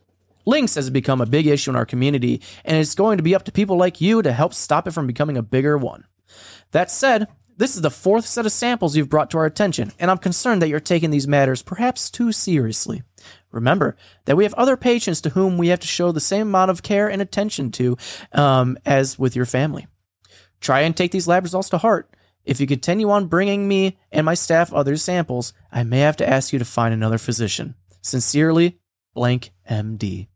Links has become a big issue in our community, and it's going to be up to people like you to help stop it from becoming a bigger one. That said, this is the fourth set of samples you've brought to our attention, and I'm concerned that you're taking these matters perhaps too seriously. Remember that we have other patients to whom we have to show the same amount of care and attention to um, as with your family. Try and take these lab results to heart. If you continue on bringing me and my staff other samples, I may have to ask you to find another physician. Sincerely, blank MD.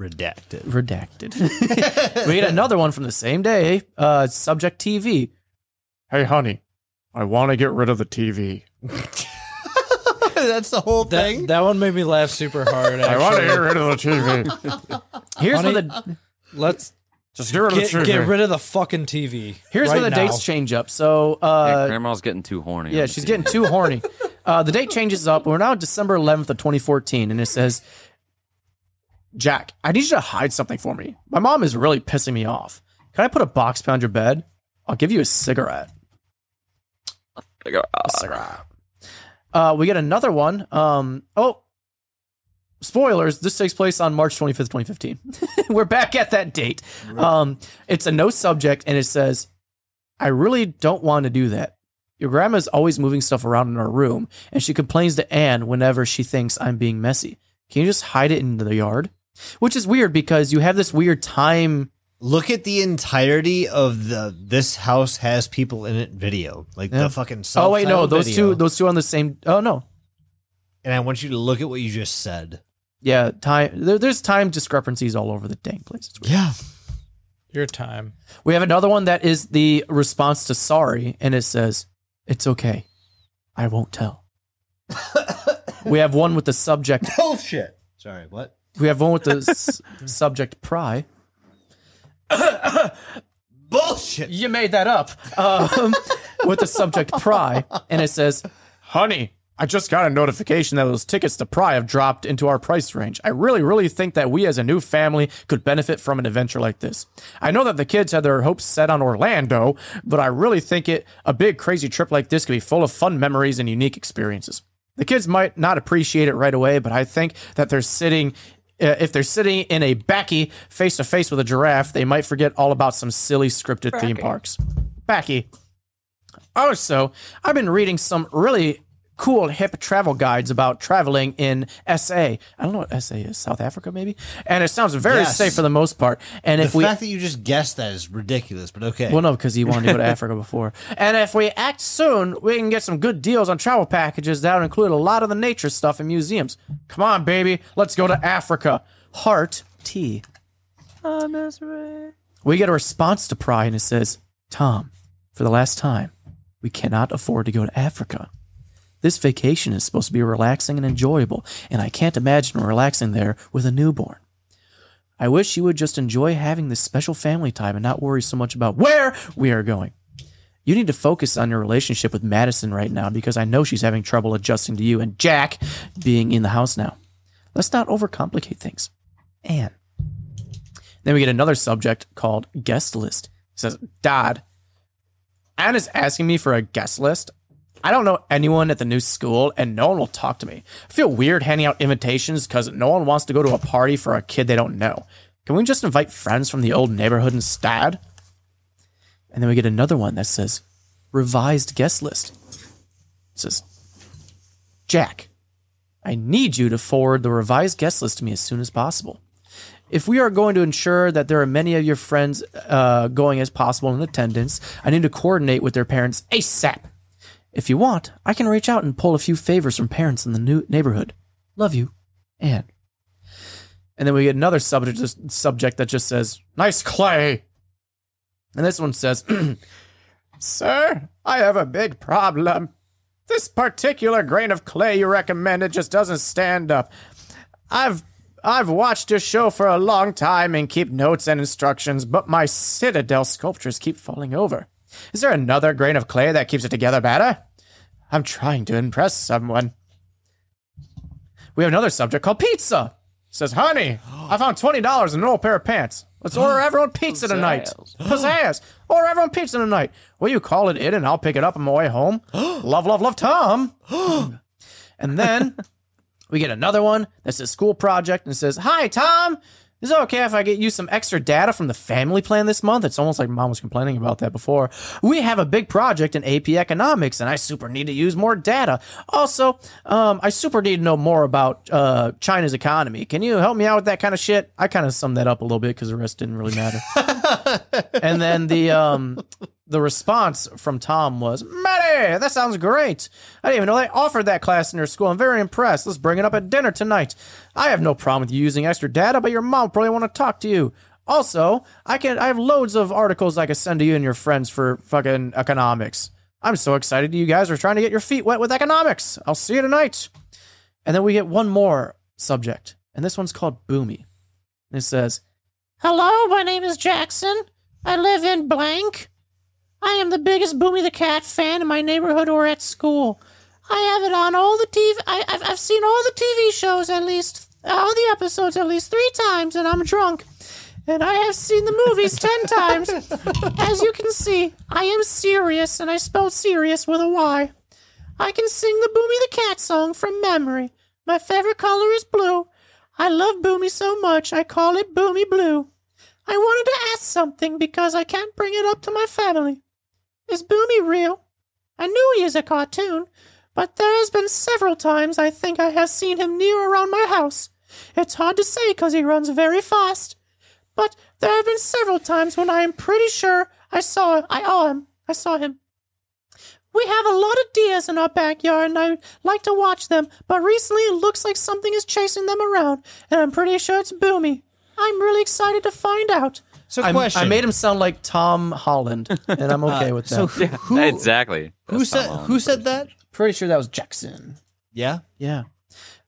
Redacted. Redacted. we get another one from the same day. Uh, subject TV. Hey, honey, I want to get rid of the TV. That's the whole That, thing. that one made me laugh super hard. I want to Actually. rid of the TV. Here's Honey, where the Let's just get rid get, get rid of the fucking TV. Here's right where the now. dates change up. So, Yeah, uh, grandma's getting too horny. Yeah, she's TV. getting too horny. Uh, the date changes up. We're now December 11th of 2014, and it says, Jack, I need you to hide something for me. My mom is really pissing me off. Can I put a box behind your bed? I'll give you a cigarette. Figure- uh, cigarette. Uh, we get another one. Um, oh, spoilers. This takes place on March 25th, 2015. We're back at that date. Um, it's a no subject, and it says, I really don't want to do that. Your grandma's always moving stuff around in her room, and she complains to Anne whenever she thinks I'm being messy. Can you just hide it in the yard? Which is weird because you have this weird time. Look at the entirety of the "This House Has People in It" video, like Yeah. the fucking. Oh wait, no, those video. two, those two on the same. Oh no, And I want you to look at what you just said. yeah, time. There, there's time discrepancies all over the dang place. It's weird. Yeah. Your time. We have another one that is the response to sorry, and it says, It's okay. I won't tell. we have one with the subject. Bullshit. Sorry. What? We have one with the s- subject pry. Bullshit. You made that up. Um, with the subject pry, and it says, Honey, I just got a notification that those tickets to Pry have dropped into our price range. I really, really think that we as a new family could benefit from an adventure like this. I know that the kids had their hopes set on Orlando, but I really think it a big crazy trip like this could be full of fun memories and unique experiences. The kids might not appreciate it right away, but I think that they're sitting Uh, if they're sitting in a backy face to face with a giraffe, they might forget all about some silly scripted theme parks. Backy. Also, I've been reading some really cool hip travel guides about traveling in SA. I don't know what SA is, South Africa maybe? And it sounds very Yes. safe for the most part. And The if we fact that you just guessed that is ridiculous, but okay. well, no, because he wanted to go to Africa before. And if we act soon, we can get some good deals on travel packages that would include a lot of the nature stuff and museums. Come on, baby, let's go to Africa. Heart T. We get a response to Pry, and it says, Tom, for the last time, we cannot afford to go to Africa. This vacation is supposed to be relaxing and enjoyable, and I can't imagine relaxing there with a newborn. I wish you would just enjoy having this special family time and not worry so much about where we are going. You need to focus on your relationship with Madison right now because I know she's having trouble adjusting to you and Jack being in the house now. Let's not overcomplicate things. Anne. Then we get another subject called guest list. It says, Dad, Anne is asking me for a guest list. I don't know anyone at the new school and no one will talk to me. I feel weird handing out invitations because no one wants to go to a party for a kid they don't know. Can we just invite friends from the old neighborhood instead? And then we get another one that says revised guest list. It says, Jack, I need you to forward the revised guest list to me as soon as possible. If we are going to ensure that there are many of your friends uh, going as possible in attendance, I need to coordinate with their parents ASAP. If you want, I can reach out and pull a few favors from parents in the new neighborhood. Love you, Anne. And then we get another subject, subject that just says, Nice clay. And this one says, Sir, I have a big problem. This particular grain of clay you recommended just doesn't stand up. I've I've watched your show for a long time and keep notes and instructions, but my citadel sculptures keep falling over. Is there another grain of clay that keeps it together better? I'm trying to impress someone. We have another subject called pizza. It says, honey, I found twenty dollars in an old pair of pants. Let's order everyone pizza tonight. Pizzazz. Order everyone pizza tonight. Will you call it in and I'll pick it up on my way home? love, love, love, Tom. and then we get another one that says school project and says, Hi, Tom. Is it okay if I get you some extra data from the family plan this month? It's almost like mom was complaining about that before. We have a big project in AP economics and I super need to use more data. Also, um, I super need to know more about uh, China's economy. Can you help me out with that kind of shit? I kind of summed that up a little bit because the rest didn't really matter. and then the um, the response from Tom was, Maddie, that sounds great. I didn't even know they offered that class in your school. I'm very impressed. Let's bring it up at dinner tonight. I have no problem with you using extra data, but your mom probably want to talk to you. Also, I can I have loads of articles I can send to you and your friends for fucking economics. I'm so excited you guys are trying to get your feet wet with economics. I'll see you tonight. And then we get one more subject, and this one's called Boomy. It says, Hello, my name is Jackson. I live in blank. I am the biggest Boomy the Cat fan in my neighborhood or at school. I have it on all the TV. I, have I've seen all the TV shows at least, all the episodes at least three times, and I'm drunk. And I have seen the movies ten times. As you can see, I am serious, and I spell serious with a Y. I can sing the Boomy the Cat song from memory. My favorite color is blue. I love Boomy so much, I call it Boomy Blue. I wanted to ask something because I can't bring it up to my family. Is Boomy real? I knew he is a cartoon, but there has been several times I think I have seen him near around my house. It's hard to say because he runs very fast, but there have been several times when I am pretty sure I saw I saw him. I saw him. We have a lot of deers in our backyard, and I like to watch them, but recently it looks like something is chasing them around, and I'm pretty sure it's Boomy. I'm really excited to find out. So, I'm- question. I made him sound like Tom Holland, and I'm okay with that. So who, who, exactly. who That's said Tom Holland. who said that? pretty sure that was Jackson. Yeah. Yeah.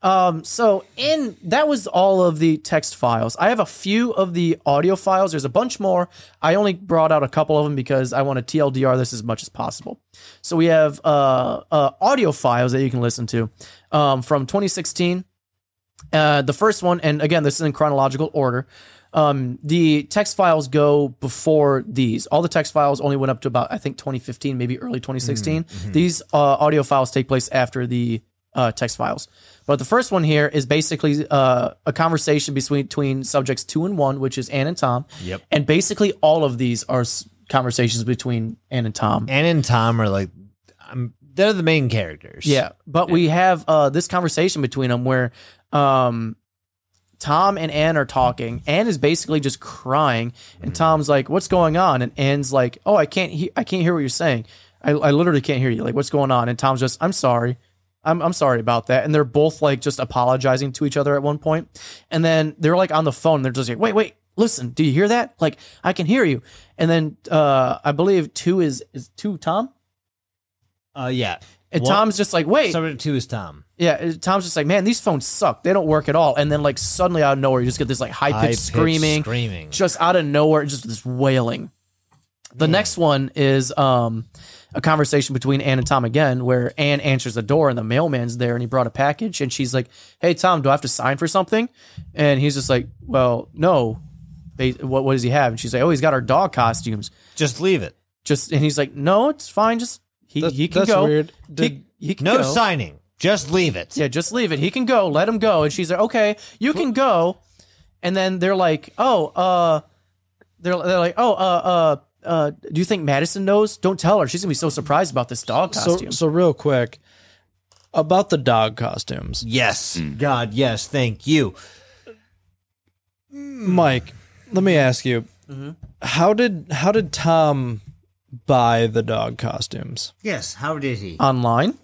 Um, so in that was all of the text files. I have a few of the audio files. There's a bunch more. I only brought out a couple of them because I want to TLDR this as much as possible. So we have uh, uh, audio files that you can listen to um, from 2016. Uh, the first one, and again, this is in chronological order. Um, the text files go before these. All the text files only went up to about I think 2015, maybe early 2016. These uh, audio files take place after the uh, text files. But the first one here is basically uh, a conversation between between subjects two and one, which is Ann and Tom. Yep. And basically, all of these are s- conversations between Ann and Tom. Ann and Tom are like, um, they're the main characters. Yeah, but we have uh, this conversation between them where um, Tom and Ann are talking. Ann is basically just crying, and Tom's like, "What's going on?" And Ann's like, "Oh, I can't hear. I can't hear what you're saying. I, I literally can't hear you. Like, what's going on?" And Tom's just, "I'm sorry." I'm, I'm sorry about that. And they're both like just apologizing to each other at one point. And then they're like on the phone. And they're just like, wait, wait, listen, do you hear that? Like, I can hear you. And then uh, I believe two is, is two Tom? Uh, yeah. And? Tom's just like, wait, Subject two is Tom. Yeah. Tom's just like, man, these phones suck. They don't work at all. And then like suddenly out of nowhere, you just get this like high pitched screaming, screaming. just out of nowhere, just this wailing. The next one is um, a conversation between Ann and Tom again, where Ann answers the door and the mailman's there and he brought a package and she's like, "Hey Tom, do I have to sign for something?" And he's just like, "Well, no." They, what what does he have? And she's like, "Oh, he's got our dog costumes." Just leave it. Just and he's like, "No, it's fine. Just he That- he can that's go. weird. He, he can No go. signing. Just leave it. Yeah, just leave it. He can go. Let him go. And she's like, okay, you can go. And then they're like, oh, uh, they're, they're like, oh, uh, uh, uh, do you think Madison knows? Don't tell her. She's gonna be so surprised about this dog So, costume. so real quick about the dog costumes, Yes. God, yes. Thank you. Mike. Let me ask you, how did how did Tom buy the dog costumes? Yes. How did he? Online,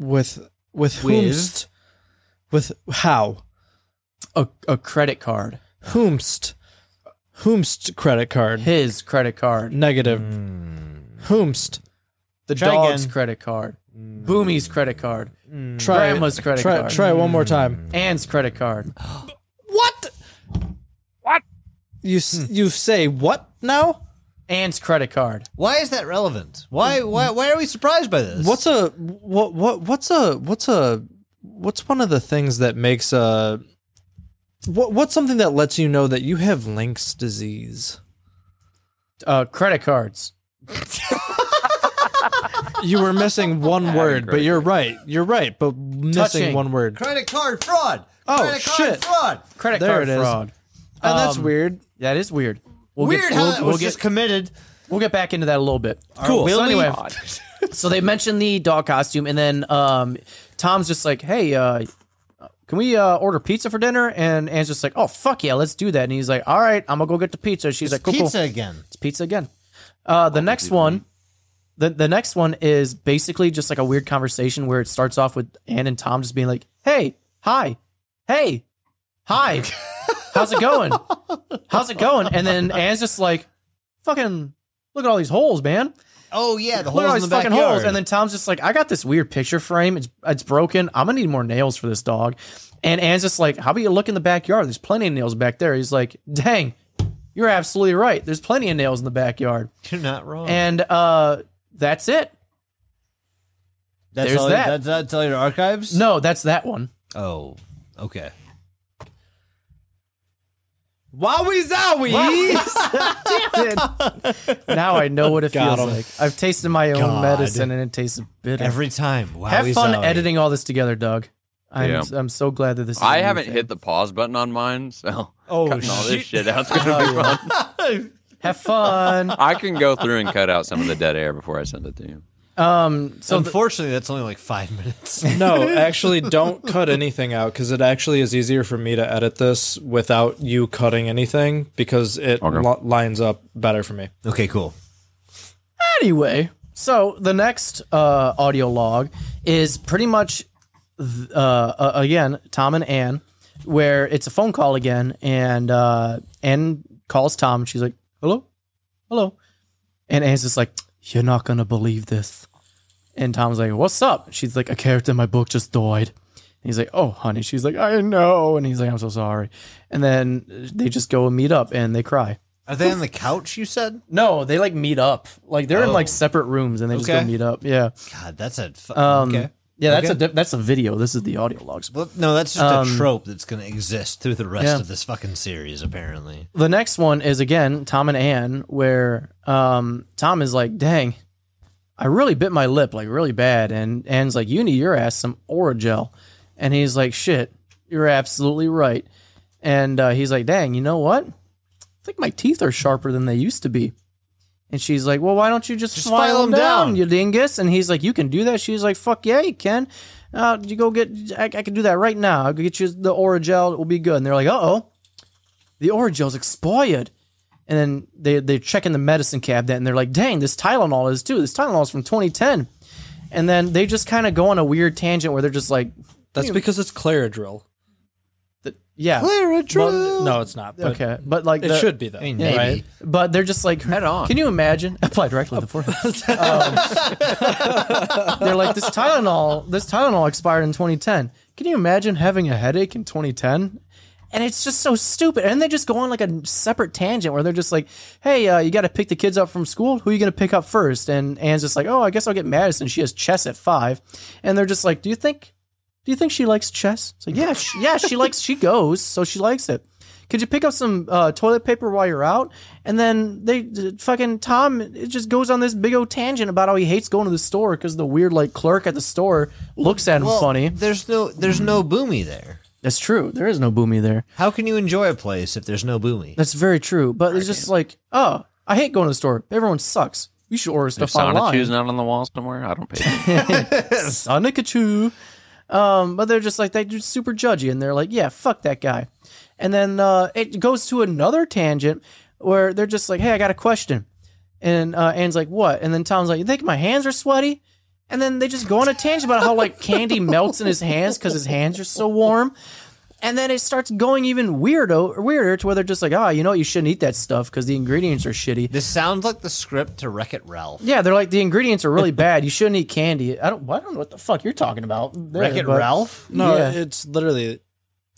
With with With? whomst? With how? a, a credit card, Whomst? Whomst credit card? his credit card, Negative. Hmm. Whomst? the Try dog's again. credit card, Boomy's credit card, hmm. Try Grandma's credit try, card. Try it one more time. Hmm. Ann's credit card. What? What? You you say what now? Ann's credit card. Why is that relevant? Why? Why? Why are we surprised by this? What's a what what what's a what's a what's one of the things that makes a what what's something that lets you know that you have Link's disease? Uh, credit cards. You were missing one word, but you're right. You're right, but missing Touching. one word. credit card fraud? Oh, credit card shit. fraud. Credit There card it is. fraud. And that's Um, weird. That is weird. We'll Weird get, how we'll, that we'll was get, just committed. we'll get back into that a little bit. Cool. So Will anyway, so they mentioned the dog costume, and then um, Tom's just like, "Hey, uh, can we uh, order pizza for dinner?" And Anne's just like, "Oh fuck yeah, let's do that." And he's like, "All right, I'm gonna go get the pizza." She's like, "Cool, Pizza cool." again. It's pizza again. Uh, the next one, the the next one is basically just like a weird conversation where it starts off with Anne and Tom just being like, "Hey, hi, hey, hi, how's it going? How's it going?" And then Anne's just like, "Fucking look at all these holes, man." Oh yeah, the Look at all holes these in the fucking backyard. holes. And then Tom's just like, I got this weird picture frame. It's it's broken. I'm gonna need more nails for this dog. And Anne's just like, How about you look in the backyard? There's plenty of nails back there. He's like, Dang, you're absolutely right. There's plenty of nails in the backyard. You're not wrong. And uh that's it. that's there's all, that. That's, that's all your archives. No, that's that one. Oh, okay. Wowie zowie! Now I know what it Got feels him. like. I've tasted my own God. medicine and it tastes bitter. Every time. Wow. Have fun editing all this together, Doug. I'm Yeah. I'm so glad that this is a I new haven't thing. hit the pause button on mine, so Oh, cutting all this shit. shit out's gonna be oh, fun. Have fun. I can go through and cut out some of the dead air before I send it to you. Um so the- Unfortunately, that's only like five minutes. no, actually, don't cut anything out because it actually is easier for me to edit this without you cutting anything because it Okay. li- lines up better for me. okay, cool. Anyway, so the next uh, audio log is pretty much th- uh, uh, again Tom and Anne, where it's a phone call again, and uh, Ann calls Tom. And she's like, "Hello, hello," and Anne's just like, "You're not gonna believe this." And Tom's like, "What's up?" She's like, "A character in my book just died." And he's like, "Oh, honey." She's like, "I know," and he's like, "I'm so sorry." And then they just go and meet up, and they cry. Are they on the couch? You said. No, they like meet up. Like they're in Oh. like separate rooms and they just go meet up. Yeah. God, that's a. Fu- Um, okay. Yeah, that's a di- that's a video. This is the audio logs. Well, no, that's just Um, a trope that's going to exist through the rest yeah. of this fucking series, apparently. The next one is again Tom and Anne, where um, Tom is like, "Dang, I really bit my lip like really bad," and Ann's like, "You need your ass some Orajel," and he's like, "Shit, you're absolutely right," and uh, he's like, "Dang, you know what? I think my teeth are sharper than they used to be." And she's like, "Well, why don't you just, Just file, them 'em down, down." you dingus?" And he's like, "You can do that." She's like, "Fuck yeah, you can." Uh, you go get. I, I can do that right now. I'll get you the Orajel. It will be good. And they're like, "Uh oh, the Orajel's expired." And then they they check in the medicine cabinet and they're like, "Dang, this Tylenol is too. This Tylenol is from 2010." And then they just kind of go on a weird tangent where they're just like, That's because it's Claradrill. The- yeah. Clara Well, No, it's not. But Okay, but like It the- should be though. I mean, maybe. Right. But they're just like Head on. Can you imagine? Apply directly to the forehead. Um, they're like this Tylenol. This Tylenol expired in 2010. Can you imagine having a headache in 2010? And it's just so stupid. And they just go on like a separate tangent where they're just like, "Hey, uh, you got to pick the kids up from school. Who are you going to pick up first? And Anne's just like, "Oh, I guess I'll get Madison. She has chess at five. And they're just like, "Do you think? Do you think she likes chess?" It's like, "Yeah, she, yeah, she likes. She goes, so she likes it." Could you pick up some uh, toilet paper while you're out? And then they uh, fucking Tom it just goes on this big old tangent about how he hates going to the store because the weird like clerk at the store looks at him Well, funny. There's no there's no boomy there. That's true. There is no boomy there. How can you enjoy a place if there's no boomy? That's very true. But it's just like, oh, I hate going to the store. Everyone sucks. You should order There's stuff online. Sonic not on the wall somewhere. I don't pay. attention. Sonic-a-choo. Um, but they're just like they're just super judgy, and they're like, yeah, fuck that guy. And then uh, it goes to another tangent where they're just like, hey, I got a question, and uh, Anne's like, what? And then Tom's like, you think my hands are sweaty? And then they just go on a tangent about how like candy melts in his hands because his hands are so warm. And then it starts going even weirdo, weirder to where they're just like, ah, you know, what? you shouldn't eat that stuff because the ingredients are shitty. This sounds like the script to Wreck It Ralph. Yeah, they're like the ingredients are really bad. You shouldn't eat candy. I don't. I don't know what the fuck you're talking about. there, Wreck It but- Ralph. no, Yeah. it's literally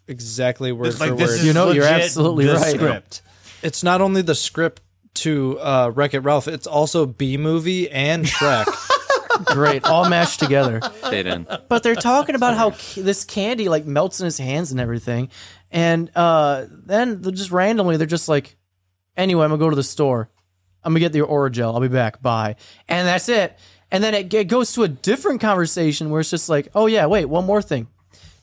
exactly word It's for like this word. is You know, you're legit absolutely the right. Script. it's not only the script to uh, Wreck It Ralph, it's also B movie and Shrek. Great, all mashed together. In. But they're talking about how ca- this candy like melts in his hands and everything, and uh, then they're just randomly they're just like, anyway, I'm gonna go to the store. I'm gonna get the Orajel. I'll be back. Bye. And that's it. And then it, it goes to a different conversation where it's just like, oh yeah, wait, one more thing.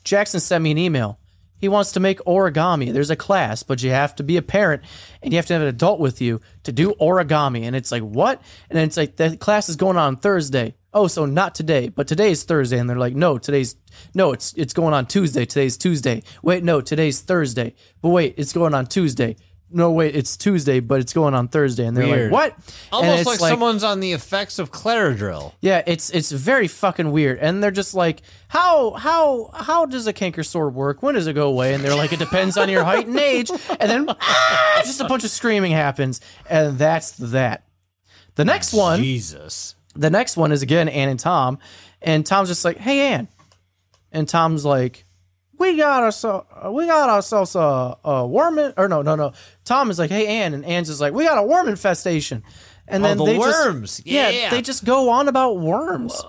Jackson sent me an email. He wants to make origami. There's a class, but you have to be a parent and you have to have an adult with you to do origami. And it's like, what? And then it's like, the class is going on Thursday. Oh, so not today, but today is Thursday. And they're like, no, today's, no, it's, it's going on Tuesday. Today's Tuesday. Wait, no, today's Thursday. But wait, it's going on Tuesday. No, wait, it's Tuesday, but it's going on Thursday. And they're Weird. like, what? And Almost it's like, someone's on the effects of Claradrill. yeah, it's it's very fucking weird, and they're just like, how how how does a canker sore work? When does it go away? And they're like, it depends on your height and age, and then ah, just a bunch of screaming happens, and that's that. The next one, Jesus. The next one is again Ann and Tom, and Tom's just like, hey Ann, and Tom's like, we got ourselves uh, we got ourselves a, a worm in, or no no no. Tom is like, hey Ann, and Ann's just like, we got a worm infestation, and oh, then oh, the they just- worms. yeah, yeah, they just go on about worms.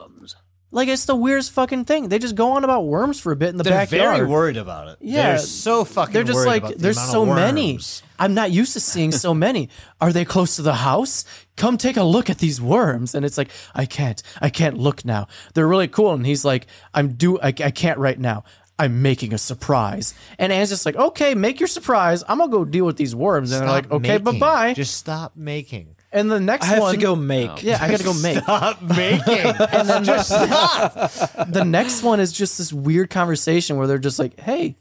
Like it's the weirdest fucking thing. They just go on about worms for a bit in the backyard. They're backyard. very worried about it. Yeah, they're so fucking. They're just like the there's so many. I'm not used to seeing so many. Are they close to the house? Come take a look at these worms. And it's like I can't. I can't look now. They're really cool. And he's like, I'm do. I, I can't right now. I'm making a surprise. And Anne's just like, okay, make your surprise. I'm gonna go deal with these worms. And they're like, okay, bye bye. Just stop making. And the next one I have one, to go make. Yeah, I gotta go make. Stop making. And then just stop. the next one is just this weird conversation where they're just like, "Hey,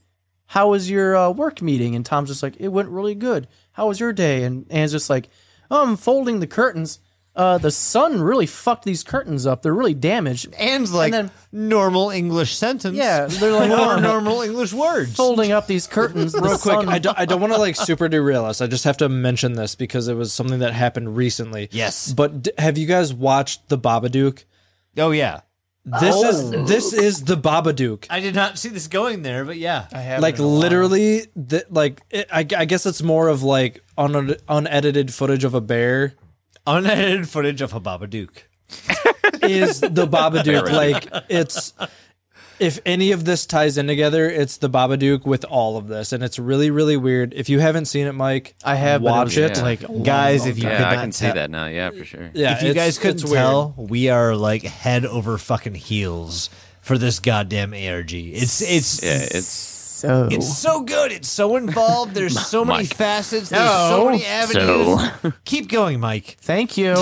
how was your uh, work meeting?" And Tom's just like, "It went really good. How was your day?" And Anne's just like, oh, "I'm folding the curtains. Uh, the sun really fucked these curtains up. They're really damaged." And like then- normal English sentence. Yeah, they're like, Or "Oh, normal English words. folding up these curtains. Real quick, I don't, I don't want to like super derail us. I just have to mention this because it was something that happened recently. Yes. But d- have you guys watched The Babadook? Oh yeah. This is this is the Babadook. I did not see this going there, but yeah. I have like literally, the, like it, I, I guess it's more of like un, unedited footage of a bear Unedited footage of a Babadook. is the Babadook. like it's if any of this ties in together, it's the Babadook with all of this, and it's really really weird. If you haven't seen it, Mike, I have but watch it. Yeah. Like long, Guys, long if you time. could Yeah, I not can see tell- that now. Yeah, for sure. Yeah, if you guys couldn't it's weird. tell, we are like head over fucking heels for this goddamn ARG. It's it's Yeah, it's so it's so good. It's so involved. There's so many Mike. facets. There's so many avenues. so. Keep going, Mike. thank you.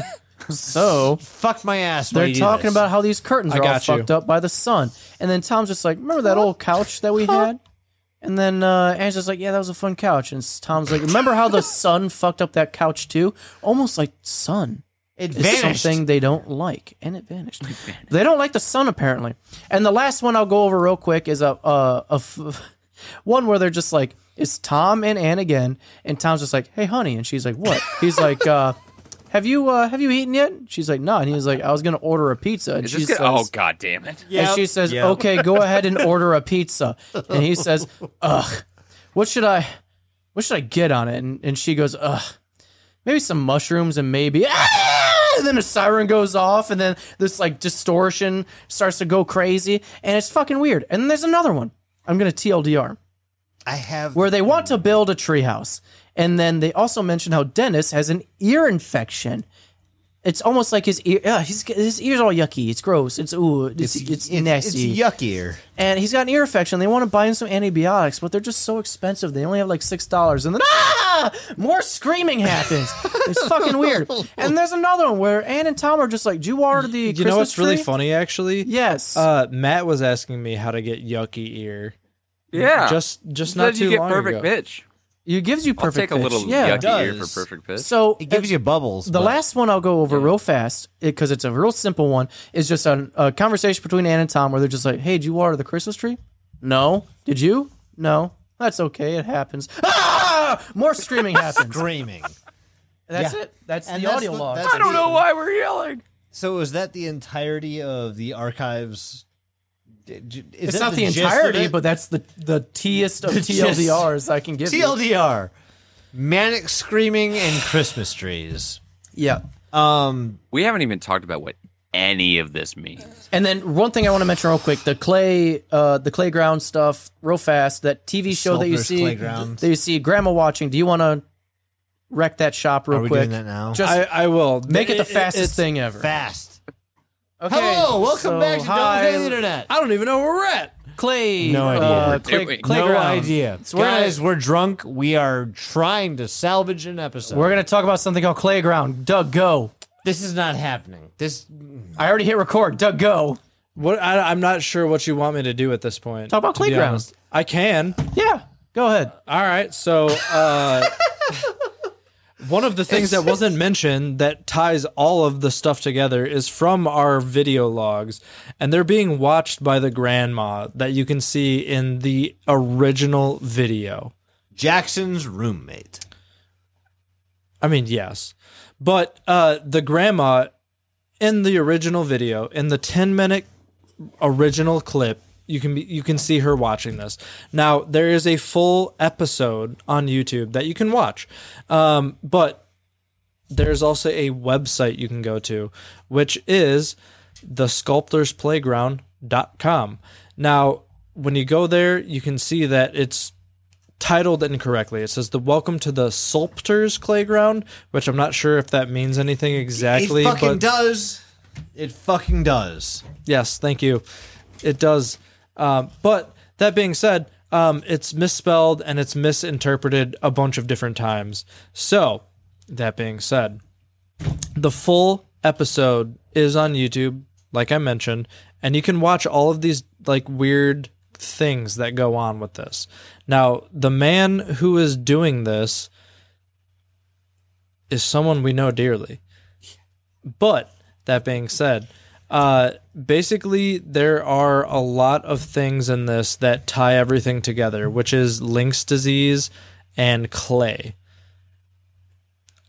so Fuck my ass. They're you do talking this. about how these curtains I are all got you. fucked up by the sun. And then Tom's just like, remember that old couch that we had? And then uh, just like, yeah, that was a fun couch. And Tom's like, remember how the sun fucked up that couch too? Almost like sun. It It's vanished. something they don't like, and it vanished. They don't like the sun apparently. And the last one I'll go over real quick is a a, a f- One where they're just like, it's Tom and Ann again, and Tom's just like, "Hey, honey," and she's like, "What?" He's like, uh, "Have you uh, have you eaten yet?" She's like, "No," and he's like, "I was gonna order a pizza," and Is she says. Oh god damn it! and she says, Yep. "Okay, go ahead and order a pizza." And he says, "Ugh, what should I, what should I get on it?" And, and she goes, "Ugh, maybe some mushrooms and maybe." Ah! And then a siren goes off, and then this like distortion starts to go crazy, and it's fucking weird. And then there's another one. I'm gonna TLDR I have where they want to build a treehouse, and then they also mention how Dennis has an ear infection. It's almost like his ear. Uh, his, his ears all yucky. It's gross. It's ooh. It's it's, nasty. It's yuckier. and he's got an ear infection. They want to buy him some antibiotics, but they're just so expensive. They only have like six dollars, and then ah, more screaming happens. it's fucking weird. And there's another one where Ann and Tom are just like, "Do you order the You Christmas know what's really tree?" funny, actually? Yes. Uh, Matt was asking me how to get yucky ear. Yeah, Just just Said not you too get long perfect ago. pitch. It gives you I'll perfect. take a pitch. little yeah. yucky ear does. for perfect pitch. So It gives you bubbles. The but- last one I'll go over real fast because it's a real simple one. Is just a, a conversation between Ann and Tom where they're just like, "Hey, did you water the Christmas tree? No. Did you? No. That's okay. It happens. Ah! More screaming happens. screaming. That's Yeah. it. That's And the that's audio the- log. I don't know why we're yelling. So is that the entirety of the archives? Did you- Is it's not the, gist of entirety, it? but that's the the T-est of The gist. TLDRs I can give you. TLDR, manic screaming and Christmas trees. Yeah. Um, We haven't even talked about what any of this means. And then one thing I want to mention real quick: the clay, uh, the playground stuff, real fast. That TV show that you see, Playground. that you see grandma watching. Do you want to wreck that shop real are we quick? doing that now? Just I, I will make it the fastest it's- thing ever. Fast. Okay, Hello, welcome so back to hi, Don't Pay the Internet. I don't even know where we're at. Clay. No idea. Uh, Wait, clay, No idea. So we're gonna- Guys, we're drunk. We are trying to salvage an episode. We're gonna talk about something called Playground. Doug, go. this is not happening. This I already hit record. Doug, go. What I, I'm not sure what you want me to do at this point. Talk about to be Playground. honest. I can. Yeah, go ahead. All right. So, uh, one of the things that wasn't mentioned that ties all of the stuff together is from our video logs, and they're being watched by the grandma that you can see in the original video. Jackson's roommate. I mean, yes. But uh, the grandma in the original video, in the 10 minute original clip, you can be, you can see her watching this. Now there is a full episode on YouTube that you can watch, um, but there's also a website you can go to, which is the sculptorsplayground.com. Now, when you go there, you can see that it's titled incorrectly. It says the welcome to the Sculptors Playground, which I'm not sure if that means anything exactly. it fucking but does. It fucking does. yes, thank you. It does. Um, but that being said, um, it's misspelled and it's misinterpreted a bunch of different times. So, that being said, the full episode is on YouTube, like I mentioned, and you can watch all of these like weird things that go on with this. Now, the man who is doing this is someone we know dearly. But that being said, uh, basically there are a lot of things in this that tie everything together, which is Link's disease and clay.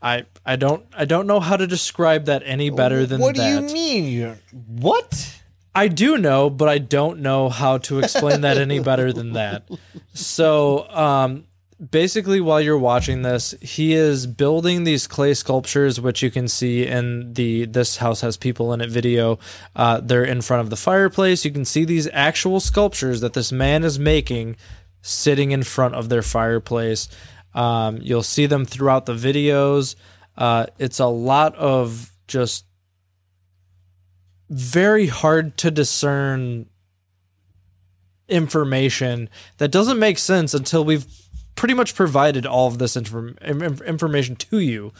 I I don't I don't know how to describe that any better than what do that. you mean? You what? I do know, but I don't know how to explain that any better than that. So, um, basically, while you're watching this, he is building these clay sculptures, which you can see in the "This House Has People in It" video. Uh, they're in front of the fireplace. You can see these actual sculptures that this man is making, sitting in front of their fireplace. Um, you'll see them throughout the videos. Uh, it's a lot of just very hard to discern information that doesn't make sense until we've pretty much provided all of this inform- information to you.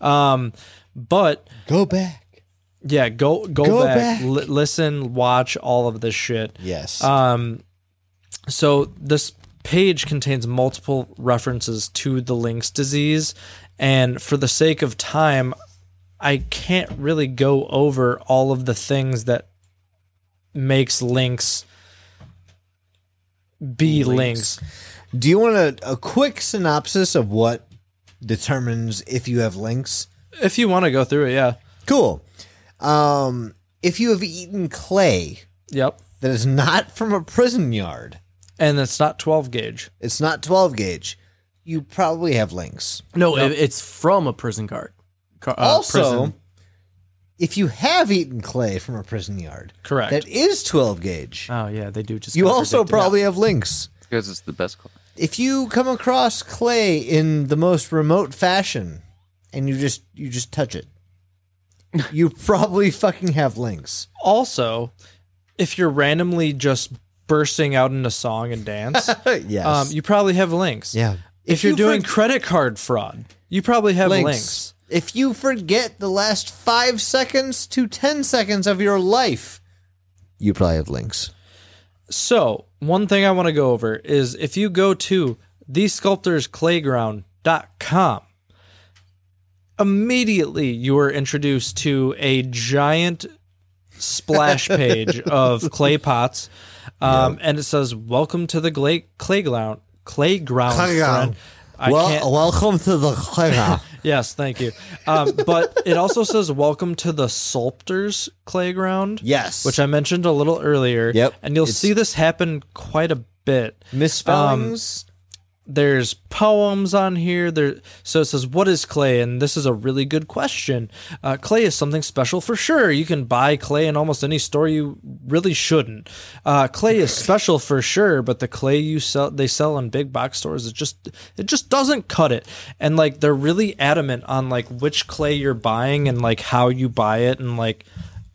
Um, but Go back. yeah, go go, Go back, back. Li- listen, watch all of this shit. Yes. Um, so this page contains multiple references to the Link's disease, and for the sake of time, I can't really go over all of the things that makes Link's be links. Do you want a, a quick synopsis of what determines if you have links? If you want to go through it, yeah. Cool. Um, if you have eaten clay Yep. that is not from a prison yard, And it's not 12 gauge. it's not 12 gauge, you probably have links. No, it- it's from a prison guard. Car- uh, also, prison. if you have eaten clay from a prison yard Correct. that is 12 gauge, Oh yeah, they do just. you also contradict it. probably have links. because it's the best. Cl- If you come across clay in the most remote fashion and you just you just touch it, you probably fucking have links. also, if you're randomly just bursting out into song and dance, yes. um, you probably have links. yeah. If, you're you doing for- credit card fraud, you probably have links. If you forget the last five seconds to 10 seconds of your life, you probably have links. So, one thing I want to go over is if you go to thesculptorsclayground.com, immediately you are introduced to a giant splash page of clay pots. Um, And it says, Welcome to the clay, playground. Playground. friend." I can't, welcome to the playground. yes, thank you. Um, but it also says, Welcome to the Sculptors Playground. yes. Which I mentioned a little earlier. Yep. And you'll see this happen quite a bit. misspellings. There's poems on here. There, so it says, "What is clay?" And this is a really good question. Uh, clay is something special for sure. You can buy clay in almost any store. You really shouldn't. Uh, clay is special for sure, but the clay you sell, they sell in big box stores, it just it just doesn't cut it. And like they're really adamant on like which clay you're buying and like how you buy it and like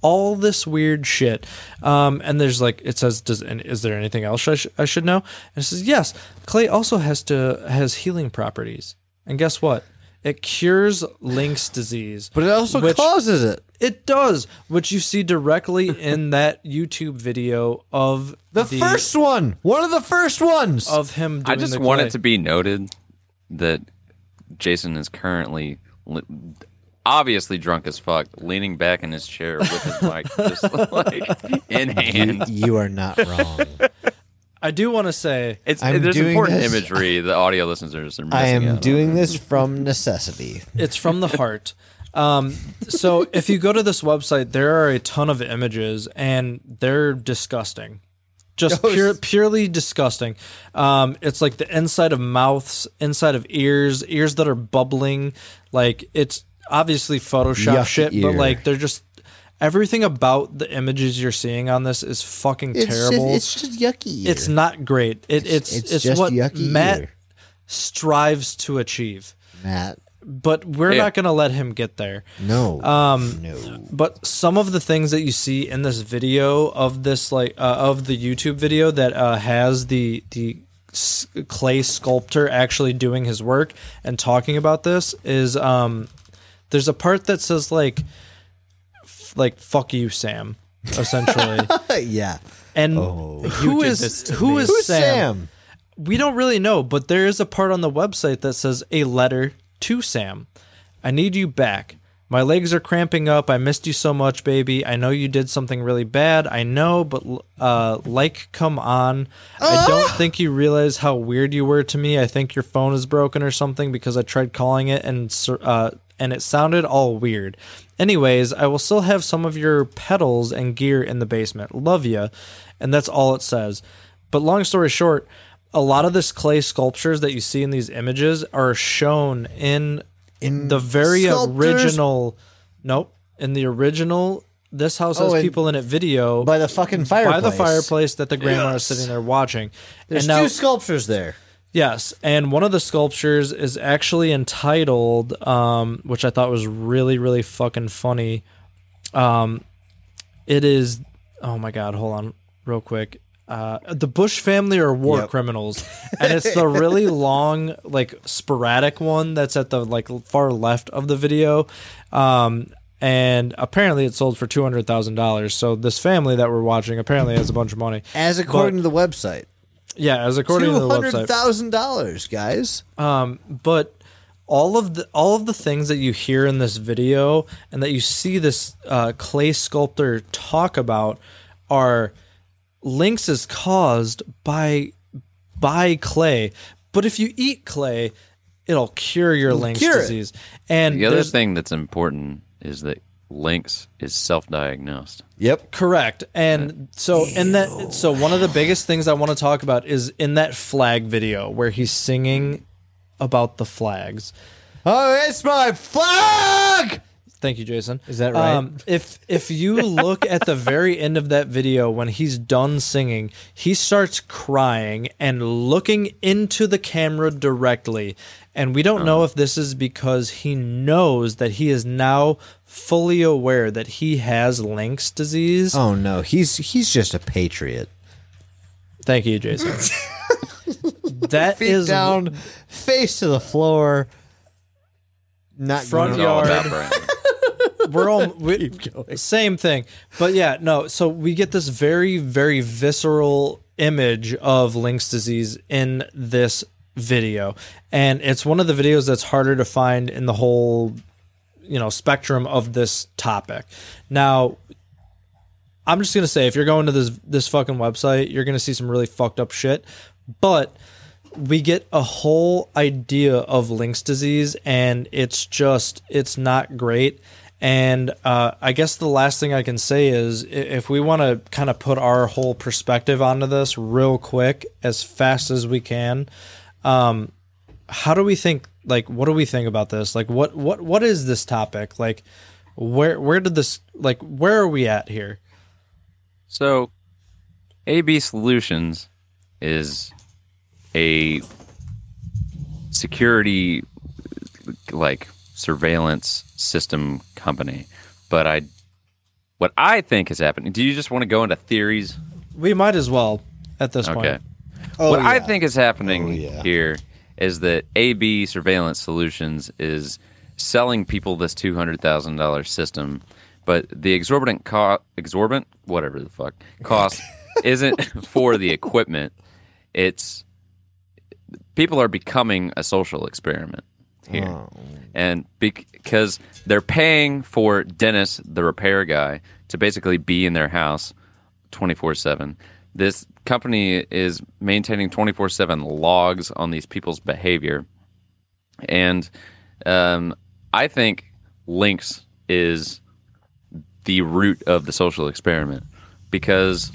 all this weird shit. Um, and there's like it says, does and is there anything else I, sh- I should know? And it says yes. Clay also has to has healing properties. And guess what? It cures Link's disease. but it also which- causes it. It does, which you see directly in that YouTube video of The, first one. One of the first ones. of him. I just the want it to be noted that Jason is currently li- obviously drunk as fuck, leaning back in his chair with his mic just like in hand. you are not wrong. I do want to say It's I'm there's doing important this- imagery the audio listeners are missing I am out on. doing this from necessity. It's from the heart. Um, so if you go to this website, there are a ton of images, and they're disgusting. Just pure, purely disgusting. Um, it's like the inside of mouths, inside of ears, ears that are bubbling. Like it's obviously Photoshop Yuck shit, ear. but like they're just everything about the images you're seeing on this is fucking terrible. It's just, it's just yucky. It's not great. It, it's it's it's, just what yucky Matt ear. strives to achieve, Matt. but we're Yeah. not going to let him get there. No. Um, no. But some of the things that you see in this video of this like uh, of the YouTube video that uh, has the the s- clay sculptor actually doing his work and talking about this is um there's a part that says like f- like fuck you Sam essentially yeah. and Oh. who did is this to who me. is Who's Sam? Sam? We don't really know, but there is a part on the website that says a letter to Sam. I need you back. My legs are cramping up. I missed you so much, baby. I know you did something really bad. I know, but uh, like, come on. I don't think you realize how weird you were to me. I think your phone is broken or something because I tried calling it and sur- uh, and it sounded all weird. Anyways, I will still have some of your pedals and gear in the basement. Love ya, and that's all it says. But long story short, a lot of this clay sculptures that you see in these images are shown in In the very sculptors- original. Nope, in the original. This house has Oh, people in it video By the fucking fireplace. by the fireplace that the grandma is sitting there watching. There's and now, two sculptures there. Yes, and one of the sculptures is actually entitled, um, which I thought was really, really fucking funny. Um, it is, oh my god, hold on, real quick. Uh, the Bush family are war Yep. criminals, and it's the really long, like sporadic one that's at the like far left of the video. Um, and apparently it sold for two hundred thousand dollars. So this family that we're watching apparently has a bunch of money. As according to the website. Yeah, as according to Two the website. thousand dollars, guys. Um, but all of the all of the things that you hear in this video and that you see this uh, clay sculptor talk about are links is caused by by clay, but if you eat clay, it'll cure your Lynx cure it. disease. And The other thing that's important is that Lynx is self-diagnosed. Yep. Correct. And so in that so one of the biggest things I want to talk about is in that flag video where he's singing about the flags. Oh, it's my flag. Thank you, Jason. Is that right? Um, if if you look at the very end of that video when he's done singing, he starts crying and looking into the camera directly. And we don't know if this is because he knows that he is now fully aware that he has Lynx disease. Oh no, he's he's just a patriot. Thank you, Jason. that Feet is down, face to the floor. Not Front Yard. We're all we, same thing. But yeah no so we get this very very visceral image of lynx disease in this video. And it's one of the videos that's harder to find in the whole you know spectrum of this topic. Now i'm just gonna say if you're going to this this fucking website you're gonna see some really fucked up shit. But we get a whole idea of Lynx disease, and it's just it's not great. And uh, I guess the last thing I can say is if we want to kind of put our whole perspective onto this real quick, as fast as we can, um, how do we think? Like, what do we think about this? Like, what what what is this topic? Like, where where did this like where are we at here? So, AB Solutions is a security like surveillance system company. But I what I think is happening. Do you just want to go into theories? We might as well at this Okay. point. what I think is happening Oh, yeah. here is that AB Surveillance Solutions is selling people this two hundred thousand dollars system, but the exorbitant co- exorbitant whatever the fuck cost isn't for the equipment. It's people are becoming a social experiment here, Oh. and because they're paying for Dennis, the repair guy, to basically be in their house 24 7. This company is maintaining 24 7 logs on these people's behavior. And um, I think Lynx is the root of the social experiment because,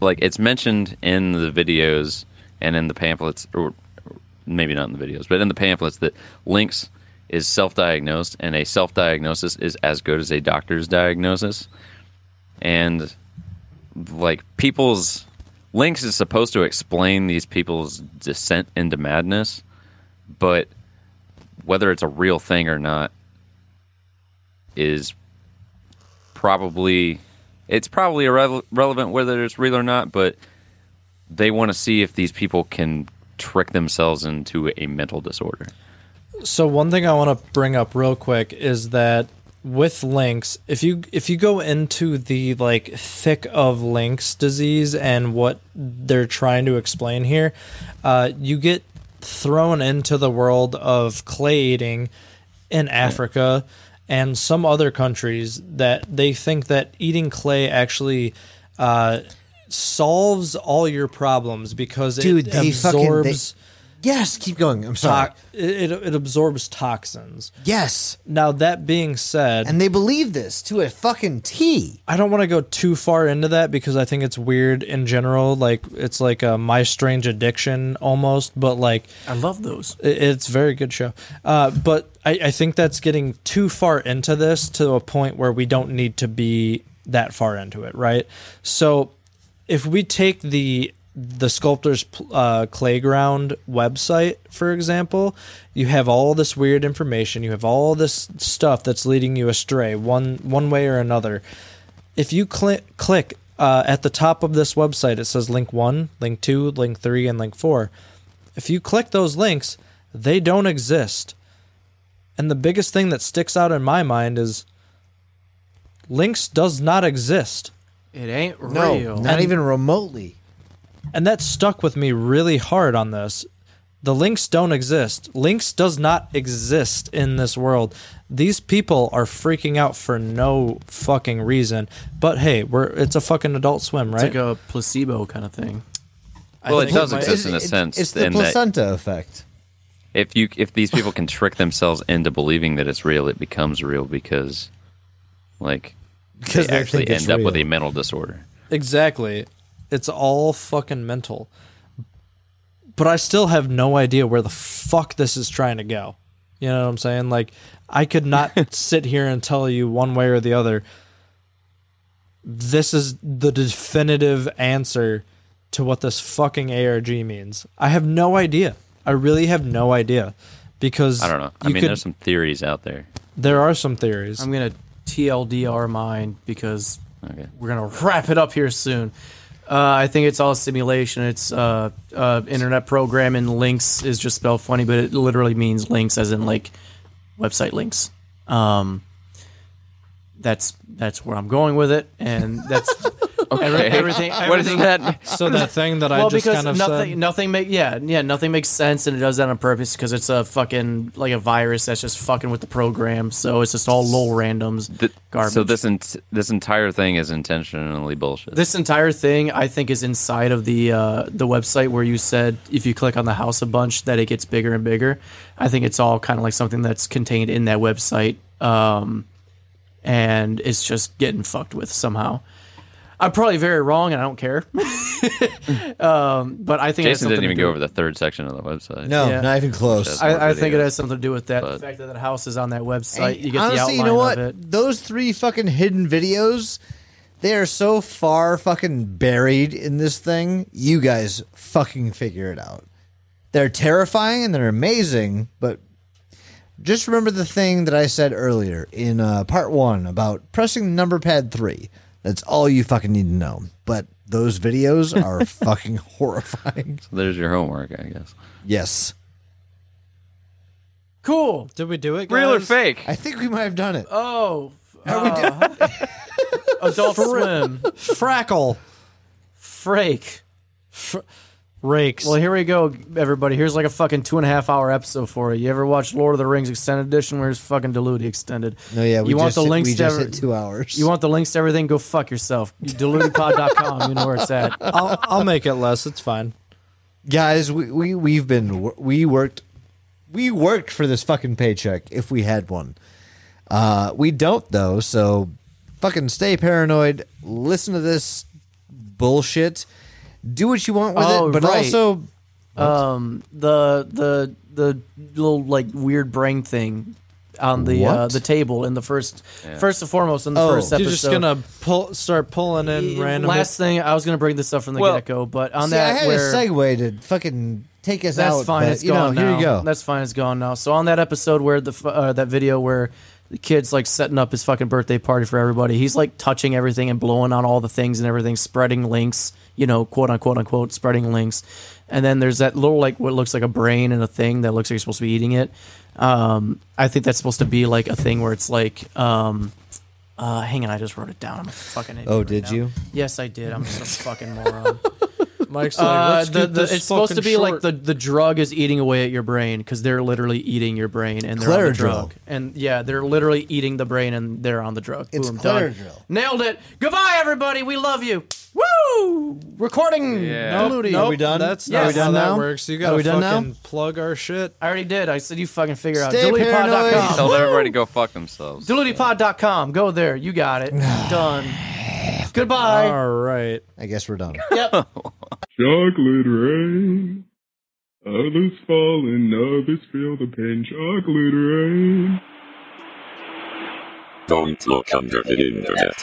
like, it's mentioned in the videos and in the pamphlets, or maybe not in the videos, but in the pamphlets that Lynx is self diagnosed and a self diagnosis is as good as a doctor's diagnosis. And like people's Lynx is supposed to explain these people's descent into madness, but whether it's a real thing or not is probably it's probably irrele- relevant whether it's real or not, but they want to see if these people can trick themselves into a mental disorder. So one thing I want to bring up real quick is that with Lynx, if you if you go into the like thick of Lynx disease and what they're trying to explain here, uh, you get thrown into the world of clay eating in Africa and some other countries that they think that eating clay actually uh, solves all your problems because Dude, it they fucking- they- absorbs Yes, keep going. I'm sorry. to- it, it absorbs toxins. yes. Now that being said, And they believe this to a fucking T. I don't want to go too far into that because I think it's weird in general. Like it's like a My Strange Addiction almost, but like I love those. it- it's very good show. Uh, but I, I think that's getting too far into this to a point where we don't need to be that far into it, right? So if we take the the sculptor's uh, playground website for example you have all this weird information you have all this stuff that's leading you astray one one way or another. If you click click uh, at the top of this website it says link 1 link 2 link 3 and link 4 if you click those links they don't exist. And the biggest thing that sticks out in my mind is links does not exist It ain't real. No, real. not even remotely. and that stuck with me really hard on this. The links don't exist. Links does not exist in this world. These people are freaking out for no fucking reason. But hey, we're it's a fucking adult swim, right? It's right? like a placebo kind of thing. Well, it does exist in a sense It's the in that- placenta effect. if you if these people can trick themselves into believing that it's real, it becomes real because, like, Because they they actually think it's end up with a mental disorder. Exactly. It's all fucking mental. But I still have no idea where the fuck this is trying to go. You know what I'm saying? Like, I could not sit here and tell you one way or the other. This is the definitive answer to what this fucking ARG means. I have no idea. I really have no idea. Because I don't know. I mean, could- there's some theories out there. there are some theories. I'm gonna TLDR mind because Okay. we're gonna wrap it up here soon. Uh, I think it's all simulation. It's uh, uh, internet programming. Links is just spelled funny, but it literally means links, as in like website links. Um, that's that's where I'm going with it, and that's every- everything. What is everything- that? so that thing that I well, just because kind of nothing, said. nothing make yeah, yeah, nothing makes sense, and it does that on purpose because it's a fucking like a virus that's just fucking with the program. So it's just all low randoms, Th- garbage. So this ent- this entire thing is intentionally bullshit. This entire thing, I think, is inside of the uh, the website where you said if you click on the house a bunch that it gets bigger and bigger. I think it's all kind of like something that's contained in that website, um, and it's just getting fucked with somehow. I'm probably very wrong, and I don't care. um, but I think it has Jason something didn't even go over the third section of the website. No, Yeah. not even close. I, I think it has something to do with that. but- the fact that the house is on that website, you get honestly, the outline you know what? of it. Those three fucking hidden videos, they are so far fucking buried in this thing. You guys fucking figure it out. They're terrifying and they're amazing, but just remember the thing that I said earlier in uh, part one about pressing the number pad three. That's all you fucking need to know. But those videos are fucking horrifying. So there's your homework, I guess. Yes. Cool. Did we do it? Real or fake? I think we might have done it. Oh, uh, Adult Swim, Frackle. Frake. Rakes. Well, here we go, everybody. Here's like a fucking two and a half hour episode for you. You ever watch Lord of the Rings Extended Edition? Where's fucking Diluted Extended? No, yeah, we you want just, the hit- links we to just every- hit two hours. You want the links to everything? Go fuck yourself. Dilutedpod.com. You know where it's at. I'll, I'll make it less. It's fine. guys we, we we've been we worked we worked for this fucking paycheck if we had one uh we don't though so fucking stay paranoid listen to this bullshit do what you want with Oh, it but right. also Um, the the the little like weird brain thing on the uh, the table in the first first and foremost in the Oh. first episode. You're just gonna pull, start pulling in random. Last thing, I was gonna bring this up from the Well- get go, but on see, i that had where a segue to fucking take us That's out fine. but, It's you know gone here you go That's fine. It's gone now. So on that episode where the uh, that video where the kid's like setting up his fucking birthday party for everybody, he's like touching everything and blowing on all the things and everything, spreading links. You know, quote unquote unquote, spreading links. And then there's that little like what looks like a brain and a thing that looks like you're supposed to be eating it. Um, I think that's supposed to be like a thing where it's like. Um, uh, hang on, I just wrote it down. I'm a fucking idiot. oh right did now. you Yes, I did. I'm just a fucking moron. Mike's like, Uh, let's the, get the, this it's supposed to fucking be like the, the drug is eating away at your brain because they're literally eating your brain and they're on the drug. And yeah, they're literally eating the brain and they're on the drug. It's Boom, done. Nailed it. Goodbye, everybody. We love you. Woo! Recording. Yeah. Nope, nope, Are we done? That's Yes. not Are we how done that now? works. You gotta we done now? plug our shit. I already did. I said you fucking figure out. Stay paranoid. Dilutedpod.com. Tell everybody to go fuck themselves. Dilutedpod.com. Go there. You got it. Done. Goodbye. All right. i guess we're done Yep. Chocolate rain. Others falling, others feel the pain. Chocolate rain. Don't look under the internet.